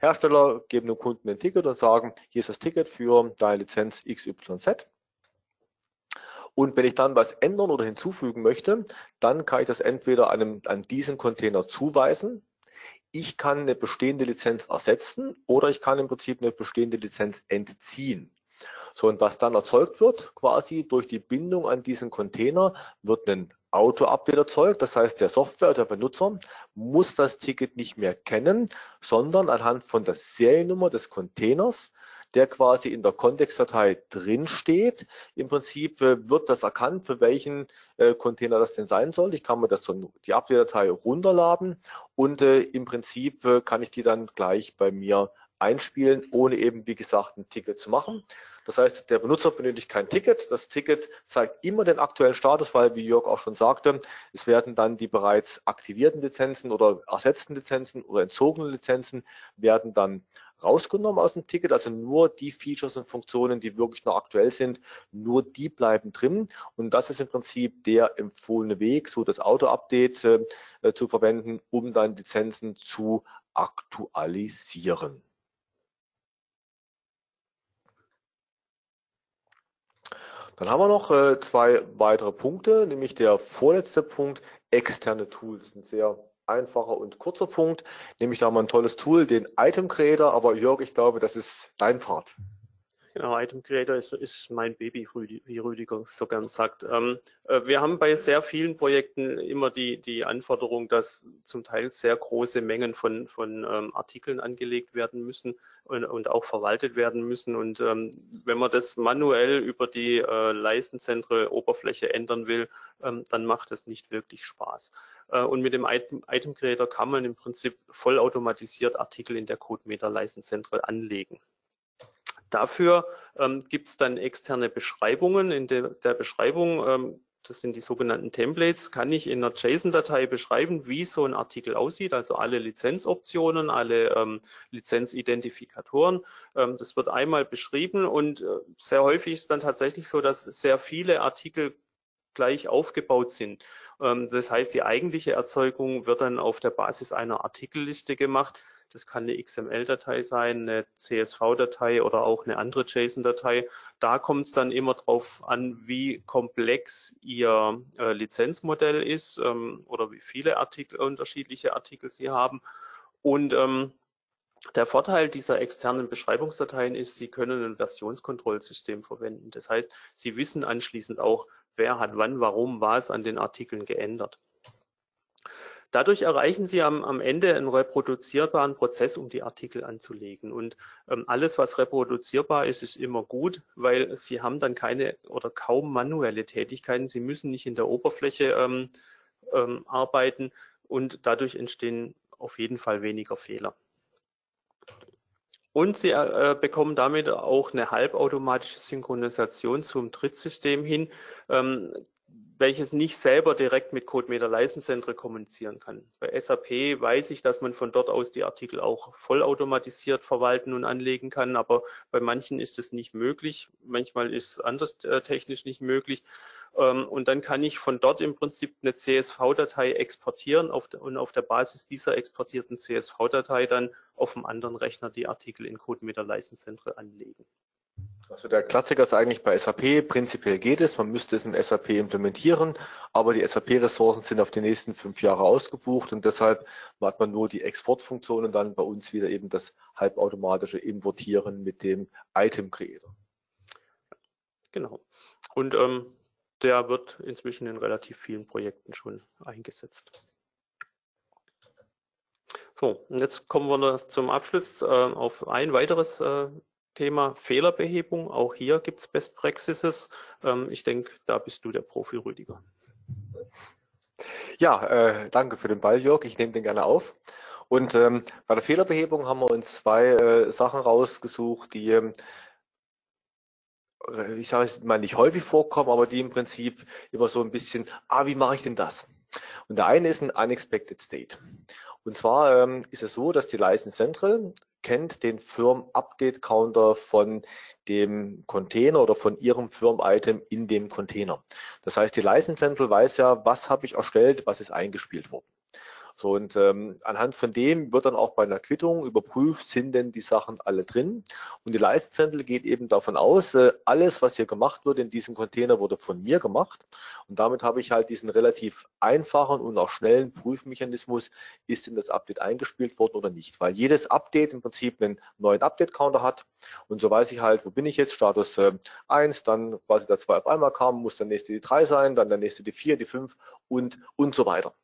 Speaker 3: Hersteller geben dem Kunden ein Ticket und sagen, hier ist das Ticket für deine Lizenz XYZ. Und wenn ich dann was ändern oder hinzufügen möchte, dann kann ich das entweder einem, an diesen Container zuweisen. Ich kann eine bestehende Lizenz ersetzen oder ich kann im Prinzip eine bestehende Lizenz entziehen. So, und was dann erzeugt wird, quasi durch die Bindung an diesen Container, wird ein Auto-Update erzeugt. Das heißt, der Software, der Benutzer muss das Ticket nicht mehr kennen, sondern anhand von der Seriennummer des Containers, der quasi in der Kontextdatei drin steht. Im Prinzip äh, wird das erkannt, für welchen äh, Container das denn sein soll. Ich kann mir das so die Update-Datei runterladen und äh, im Prinzip kann ich die dann gleich bei mir einspielen, ohne eben, wie gesagt, ein Ticket zu machen. Das heißt, der Benutzer benötigt kein Ticket. Das Ticket zeigt immer den aktuellen Status, weil, wie Jörg auch schon sagte, es werden dann die bereits aktivierten Lizenzen oder ersetzten Lizenzen oder entzogenen Lizenzen werden dann rausgenommen aus dem Ticket, also nur die Features und Funktionen, die wirklich noch aktuell sind, nur die bleiben drin. Und das ist im Prinzip der empfohlene Weg, so das Auto-Update äh, zu verwenden, um dann Lizenzen zu aktualisieren. Dann haben wir noch äh, zwei weitere Punkte, nämlich der vorletzte Punkt, externe Tools. Ein sehr einfacher und kurzer Punkt, nämlich da haben wir ein tolles Tool, den Item Creator, aber Jörg, ich glaube, das ist dein Part.
Speaker 4: Genau, Item Creator ist, ist mein Baby, wie Rüdiger so gern sagt. Ähm, äh, wir haben bei sehr vielen Projekten immer die, die Anforderung, dass zum Teil sehr große Mengen von, von ähm, Artikeln angelegt werden müssen und, und auch verwaltet werden müssen. Und ähm, wenn man das manuell über die äh, Leistenzentre-Oberfläche ändern will, ähm, dann macht das nicht wirklich Spaß. Äh, und mit dem Item, Item Creator kann man im Prinzip vollautomatisiert Artikel in der CodeMeter Leistenzentre anlegen. Dafür ähm, gibt es dann externe Beschreibungen. In de, der Beschreibung, ähm, das sind die sogenannten Templates, kann ich in einer JSON-Datei beschreiben, wie so ein Artikel aussieht, also alle Lizenzoptionen, alle ähm, Lizenzidentifikatoren. Ähm, das wird einmal beschrieben und äh, sehr häufig ist dann tatsächlich so, dass sehr viele Artikel gleich aufgebaut sind. Ähm, das heißt, die eigentliche Erzeugung wird dann auf der Basis einer Artikelliste gemacht das kann eine XML-Datei sein, eine CSV-Datei oder auch eine andere JSON-Datei. Da kommt es dann immer darauf an, wie komplex Ihr äh, Lizenzmodell ist ähm, oder wie viele Artikel, unterschiedliche Artikel Sie haben. Und ähm, der Vorteil dieser externen Beschreibungsdateien ist, Sie können ein Versionskontrollsystem verwenden. Das heißt, Sie wissen anschließend auch, wer hat wann, warum, was an den Artikeln geändert. Dadurch erreichen Sie am, am Ende einen reproduzierbaren Prozess, um die Artikel anzulegen. Und ähm, alles, was reproduzierbar ist, ist immer gut, weil Sie haben dann keine oder kaum manuelle Tätigkeiten. Sie müssen nicht in der Oberfläche ähm, ähm, arbeiten und dadurch entstehen auf jeden Fall weniger Fehler. Und Sie äh, bekommen damit auch eine halbautomatische Synchronisation zum Trittsystem hin. Ähm, welches nicht selber direkt mit CodeMeter Leistenzentre kommunizieren kann. Bei SAP weiß ich, dass man von dort aus die Artikel auch vollautomatisiert verwalten und anlegen kann, aber bei manchen ist es nicht möglich. Manchmal ist es anders äh, technisch nicht möglich. Ähm, und dann kann ich von dort im Prinzip eine CSV-Datei exportieren auf der, und auf der Basis dieser exportierten CSV-Datei dann auf einem anderen Rechner die Artikel in CodeMeter Leistenzentre anlegen.
Speaker 3: Also der Klassiker ist eigentlich bei SAP, prinzipiell geht es, man müsste es in SAP implementieren, aber die SAP-Ressourcen sind auf die nächsten fünf Jahre ausgebucht und deshalb hat man nur die Exportfunktion und dann bei uns wieder eben das halbautomatische Importieren mit dem Item Creator.
Speaker 4: Genau. Und ähm, der wird inzwischen in relativ vielen Projekten schon eingesetzt. So, und jetzt kommen wir zum Abschluss äh, auf ein weiteres äh, Thema Fehlerbehebung. Auch hier gibt es Best Practices. Ähm, ich denke, da bist du der Profi, Rüdiger.
Speaker 3: Ja, äh, danke für den Ball, Jörg. Ich nehme den gerne auf. Und ähm, bei der Fehlerbehebung haben wir uns zwei äh, Sachen rausgesucht, die ähm, ich sage es mal nicht häufig vorkommen, aber die im Prinzip immer so ein bisschen, ah, wie mache ich denn das? Und der eine ist ein Unexpected State. Und zwar ähm, ist es so, dass die License Central kennt den Firm-Update-Counter von dem Container oder von Ihrem Firm-Item in dem Container. Das heißt, die License Central weiß ja, was habe ich erstellt, was ist eingespielt worden. So, und ähm, anhand von dem wird dann auch bei einer Quittung überprüft, sind denn die Sachen alle drin. Und die Leistzettel geht eben davon aus, äh, alles, was hier gemacht wird in diesem Container, wurde von mir gemacht. Und damit habe ich halt diesen relativ einfachen und auch schnellen Prüfmechanismus, ist denn das Update eingespielt worden oder nicht. Weil jedes Update im Prinzip einen neuen Update-Counter hat. Und so weiß ich halt, wo bin ich jetzt, Status äh, 1, dann quasi der 2 auf einmal kam, muss der nächste die 3 sein, dann der nächste die 4, die 5 und, und so weiter.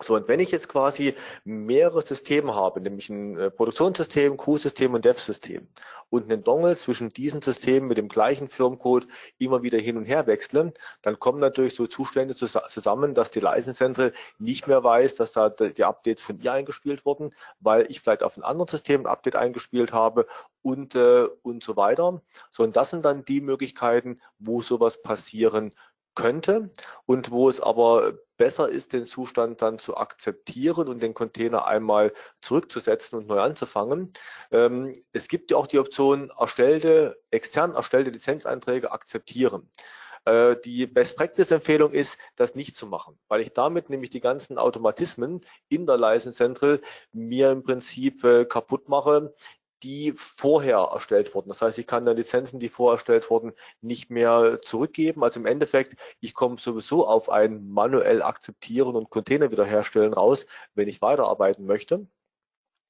Speaker 3: So, und wenn ich jetzt quasi mehrere Systeme habe, nämlich ein äh, Produktionssystem, Q-System und Dev-System und einen Dongle zwischen diesen Systemen mit dem gleichen Firmcode immer wieder hin und her wechseln, dann kommen natürlich so Zustände zusammen, dass die License nicht mehr weiß, dass da die Updates von ihr eingespielt wurden, weil ich vielleicht auf einem anderen System ein Update eingespielt habe und, äh, und so weiter. So, und das sind dann die Möglichkeiten, wo sowas passieren könnte und wo es aber besser ist, den Zustand dann zu akzeptieren und den Container einmal zurückzusetzen und neu anzufangen. Ähm, es gibt ja auch die Option, erstellte, extern erstellte Lizenzeinträge akzeptieren. Äh, die Best Practice Empfehlung ist, das nicht zu machen, weil ich damit nämlich die ganzen Automatismen in der License Central mir im Prinzip äh, kaputt mache, die vorher erstellt wurden. Das heißt, ich kann dann Lizenzen, die vorher erstellt wurden, nicht mehr zurückgeben. Also im Endeffekt, ich komme sowieso auf ein manuell akzeptieren und Container wiederherstellen raus, wenn ich weiterarbeiten möchte.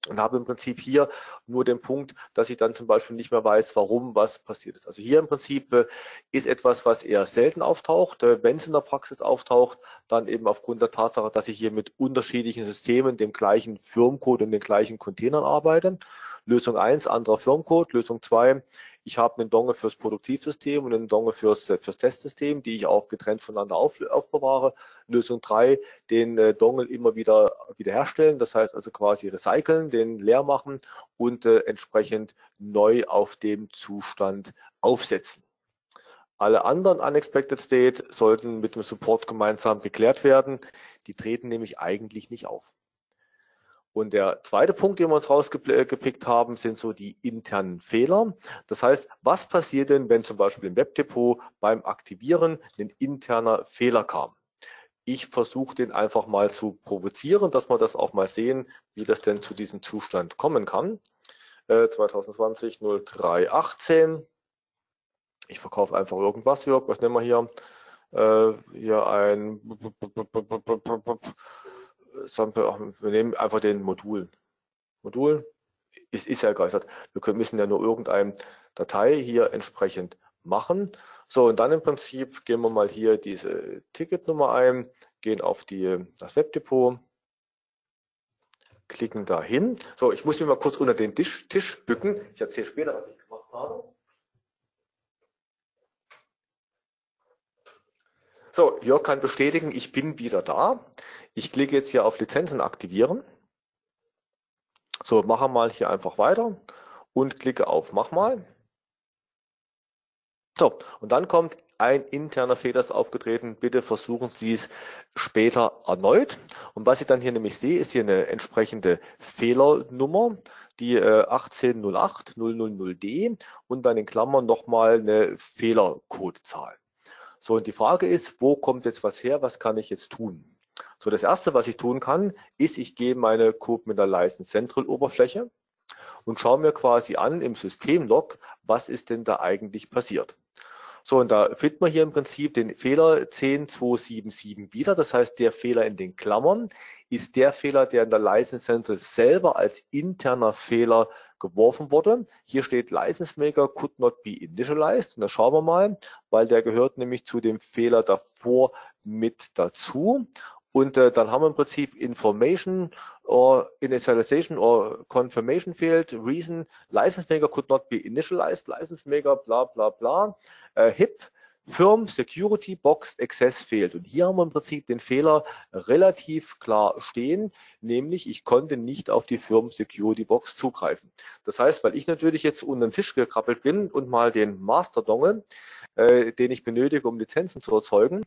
Speaker 3: und habe im Prinzip hier nur den Punkt, dass ich dann zum Beispiel nicht mehr weiß, warum was passiert ist. Also hier im Prinzip äh, ist etwas, was eher selten auftaucht. Äh, wenn es in der Praxis auftaucht, dann eben aufgrund der Tatsache, dass ich hier mit unterschiedlichen Systemen, dem gleichen Firmcode und den gleichen Containern arbeite. Lösung 1, anderer Firmcode. Lösung 2, ich habe einen Dongle fürs Produktivsystem und einen Dongle fürs, äh, fürs Testsystem, die ich auch getrennt voneinander auf, aufbewahre. Lösung drei: den äh, Dongle immer wieder wiederherstellen, das heißt also quasi recyceln, den leer machen und äh, entsprechend neu auf dem Zustand aufsetzen. Alle anderen Unexpected State sollten mit dem Support gemeinsam geklärt werden. Die treten nämlich eigentlich nicht auf. Und der zweite Punkt, den wir uns rausgepickt haben, sind so die internen Fehler. Das heißt, was passiert denn, wenn zum Beispiel im Webdepot beim Aktivieren ein interner Fehler kam? Ich versuche den einfach mal zu provozieren, dass wir das auch mal sehen, wie das denn zu diesem Zustand kommen kann. Äh, 2020 0318. Ich verkaufe einfach irgendwas, Jörg, was nehmen wir hier? Äh, hier ein Sample, wir nehmen einfach den Modul. Modul ist, ist ja egal. Wir können, müssen ja nur irgendeine Datei hier entsprechend machen. So, und dann im Prinzip gehen wir mal hier diese Ticketnummer ein, gehen auf die, das Webdepot, klicken da hin. So, ich muss mich mal kurz unter den Tisch, Tisch bücken. Ich erzähle später, was ich gemacht habe. So, Jörg kann bestätigen, ich bin wieder da. Ich klicke jetzt hier auf Lizenzen aktivieren. So, mache mal hier einfach weiter und klicke auf Mach mal. So, und dann kommt ein interner Fehler ist aufgetreten. Bitte versuchen Sie es später erneut. Und was ich dann hier nämlich sehe, ist hier eine entsprechende Fehlernummer, die äh, 1808 000D und dann in Klammern nochmal eine Fehlercodezahl. So, und die Frage ist, wo kommt jetzt was her? Was kann ich jetzt tun? So, das erste, was ich tun kann, ist, ich gehe meine Code mit der License Central Oberfläche und schaue mir quasi an im Systemlog, was ist denn da eigentlich passiert. So, und da findet man hier im Prinzip den Fehler 10277 wieder. Das heißt, der Fehler in den Klammern ist der Fehler, der in der License Central selber als interner Fehler geworfen wurde. Hier steht License Maker could not be initialized. Und da schauen wir mal, weil der gehört nämlich zu dem Fehler davor mit dazu. Und äh, dann haben wir im Prinzip Information or Initialization or Confirmation failed, Reason, License Maker could not be initialized, License Maker, bla bla bla, äh, HIP, Firm Security Box Access fehlt. Und hier haben wir im Prinzip den Fehler relativ klar stehen, nämlich ich konnte nicht auf die Firm Security Box zugreifen. Das heißt, weil ich natürlich jetzt unter den Tisch gekrabbelt bin und mal den Master Dongle, äh, den ich benötige, um Lizenzen zu erzeugen,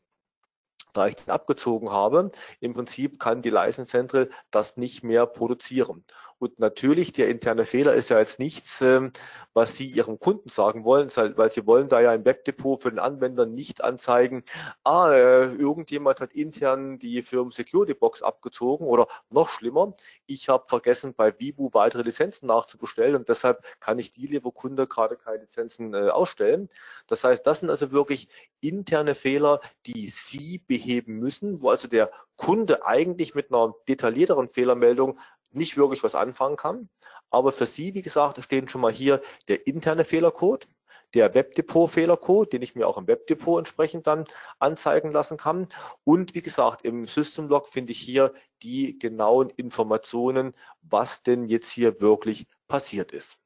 Speaker 3: da ich den abgezogen habe, im Prinzip kann die License Central das nicht mehr produzieren. Und natürlich, der interne Fehler ist ja jetzt nichts, ähm, was Sie Ihrem Kunden sagen wollen, weil Sie wollen da ja im Webdepot für den Anwender nicht anzeigen, ah, äh, irgendjemand hat intern die Firmen Security Box abgezogen oder noch schlimmer, ich habe vergessen, bei Vibu weitere Lizenzen nachzubestellen und deshalb kann ich die, lieber Kunde, gerade keine Lizenzen äh, ausstellen. Das heißt, das sind also wirklich interne Fehler, die Sie beheben müssen, wo also der Kunde eigentlich mit einer detaillierteren Fehlermeldung nicht wirklich was anfangen kann. Aber für Sie, wie gesagt, stehen schon mal hier der interne Fehlercode, der Webdepot-Fehlercode, den ich mir auch im Webdepot entsprechend dann anzeigen lassen kann. Und wie gesagt, im System-Log finde ich hier die genauen Informationen, was denn jetzt hier wirklich passiert ist.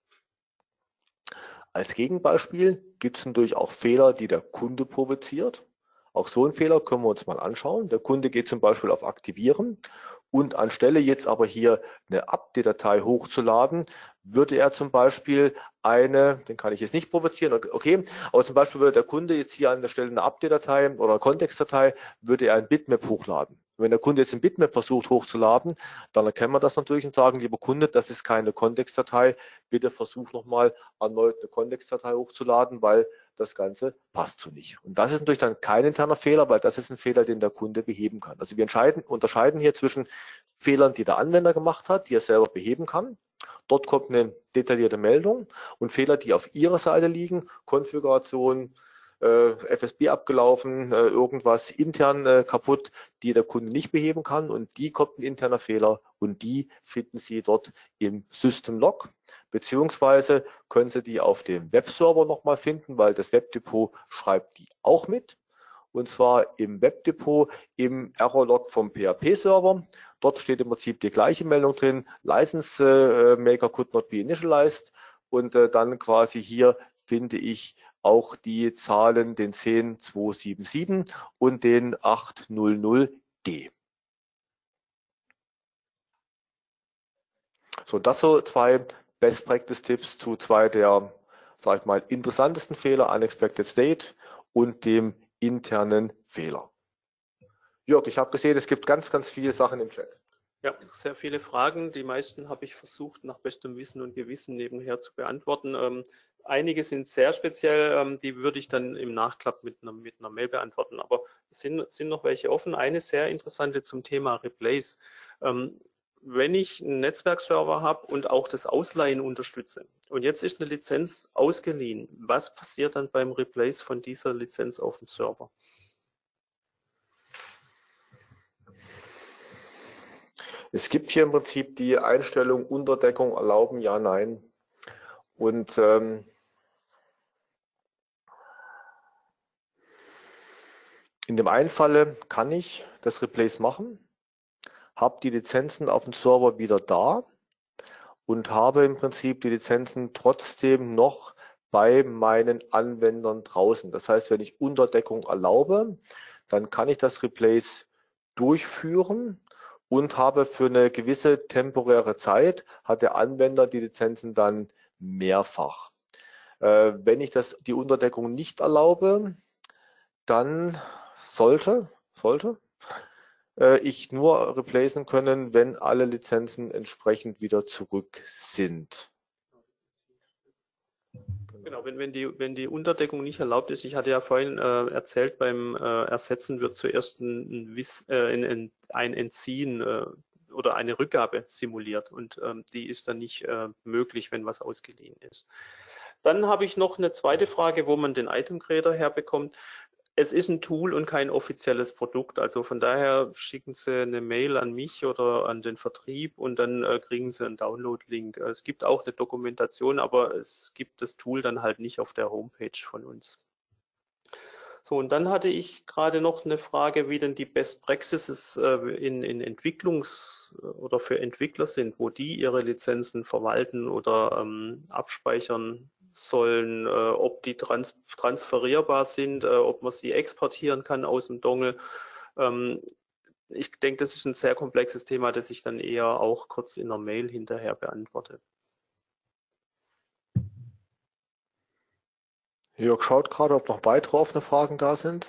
Speaker 3: Als Gegenbeispiel gibt es natürlich auch Fehler, die der Kunde provoziert. Auch so einen Fehler können wir uns mal anschauen. Der Kunde geht zum Beispiel auf Aktivieren und anstelle jetzt aber hier eine Update-Datei hochzuladen, würde er zum Beispiel eine, den kann ich jetzt nicht provozieren, okay, aber zum Beispiel würde der Kunde jetzt hier an der Stelle eine Update-Datei oder Kontextdatei, würde er ein Bitmap hochladen. Wenn der Kunde jetzt ein Bitmap versucht hochzuladen, dann erkennen wir das natürlich und sagen, lieber Kunde, das ist keine Kontextdatei, bitte versuch nochmal erneut eine Kontextdatei hochzuladen, weil das Ganze passt so nicht. Und das ist natürlich dann kein interner Fehler, weil das ist ein Fehler, den der Kunde beheben kann. Also wir entscheiden, unterscheiden hier zwischen Fehlern, die der Anwender gemacht hat, die er selber beheben kann. Dort kommt eine detaillierte Meldung und Fehler, die auf Ihrer Seite liegen, Konfiguration, FSB abgelaufen, äh, irgendwas intern äh, kaputt, die der Kunde nicht beheben kann. Und die kommt ein interner Fehler und die finden Sie dort im System Log, beziehungsweise können Sie die auf dem Webserver nochmal finden, weil das Webdepot schreibt die auch mit. Und zwar im Webdepot im Error-Log vom PHP-Server. Dort steht im Prinzip die gleiche Meldung drin, License äh, Maker could not be initialized. Und äh, dann quasi hier finde ich auch die Zahlen, den 10277 und den 800D. So, das so zwei Best Practice Tipps zu zwei der, sag ich mal, interessantesten Fehler, Unexpected State und dem internen Fehler. Jörg, ich habe gesehen, es gibt ganz, ganz viele Sachen im Chat.
Speaker 4: Ja, sehr viele Fragen. Die meisten habe ich versucht, nach bestem Wissen und Gewissen nebenher zu beantworten. Ähm, Einige sind sehr speziell, ähm, die würde ich dann im Nachklapp mit einer, mit Mail beantworten. Aber es sind, sind noch welche offen. Eine sehr interessante zum Thema Replace. Ähm, wenn ich einen Netzwerkserver habe und auch das Ausleihen unterstütze und jetzt ist eine Lizenz ausgeliehen, was passiert dann beim Replace von dieser Lizenz auf dem Server?
Speaker 3: Es gibt hier im Prinzip die Einstellung Unterdeckung erlauben, ja, nein. Und ähm, In dem einen Falle kann ich das Replace machen, habe die Lizenzen auf dem Server wieder da und habe im Prinzip die Lizenzen trotzdem noch bei meinen Anwendern draußen. Das heißt, wenn ich Unterdeckung erlaube, dann kann ich das Replace durchführen und habe für eine gewisse temporäre Zeit, hat der Anwender die Lizenzen dann mehrfach. Äh, wenn ich das, die Unterdeckung nicht erlaube, dann sollte, sollte äh, ich nur replacen können, wenn alle Lizenzen entsprechend wieder zurück sind.
Speaker 4: Genau, wenn, wenn, die, wenn die Unterdeckung nicht erlaubt ist, ich hatte ja vorhin äh, erzählt, beim äh, Ersetzen wird zuerst ein, ein, äh, ein, ein Entziehen äh, oder eine Rückgabe simuliert und ähm, die ist dann nicht äh, möglich, wenn was ausgeliehen ist. Dann habe ich noch eine zweite Frage, wo man den Item Creator herbekommt es ist ein Tool und kein offizielles Produkt. Also von daher schicken Sie eine Mail an mich oder an den Vertrieb und dann äh, kriegen Sie einen Download-Link. Es gibt auch eine Dokumentation, aber es gibt das Tool dann halt nicht auf der Homepage von uns. So, und dann hatte ich gerade noch eine Frage, wie denn die Best Practices äh, in, in Entwicklungs- oder für Entwickler sind, wo die ihre Lizenzen verwalten oder ähm, abspeichern sollen, äh, ob die trans transferierbar sind, äh, ob man sie exportieren kann aus dem Dongle. Ähm, ich denke, das ist ein sehr komplexes Thema, das ich dann eher auch kurz in der Mail hinterher beantworte.
Speaker 3: Jörg schaut gerade, ob noch weitere offene Fragen da sind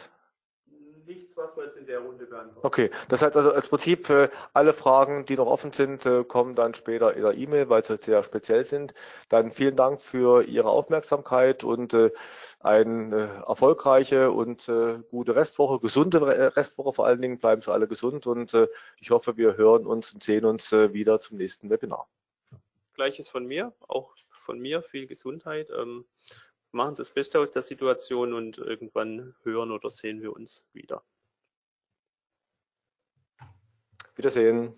Speaker 4: nichts, was wir jetzt in der Runde beantworten.
Speaker 3: Okay, das heißt also als Prinzip äh, alle Fragen, die noch offen sind, äh, kommen dann später in der E-Mail, weil sie sehr speziell sind. Dann vielen Dank für Ihre Aufmerksamkeit und äh, eine erfolgreiche und gute Restwoche, gesunde Restwoche vor allen Dingen. Bleiben Sie alle gesund und ich hoffe, wir hören uns und sehen uns wieder zum nächsten Webinar.
Speaker 4: Gleiches von mir, auch von mir viel Gesundheit. Ähm, machen Sie das Beste aus der Situation und irgendwann hören oder sehen wir uns wieder.
Speaker 3: Wiedersehen.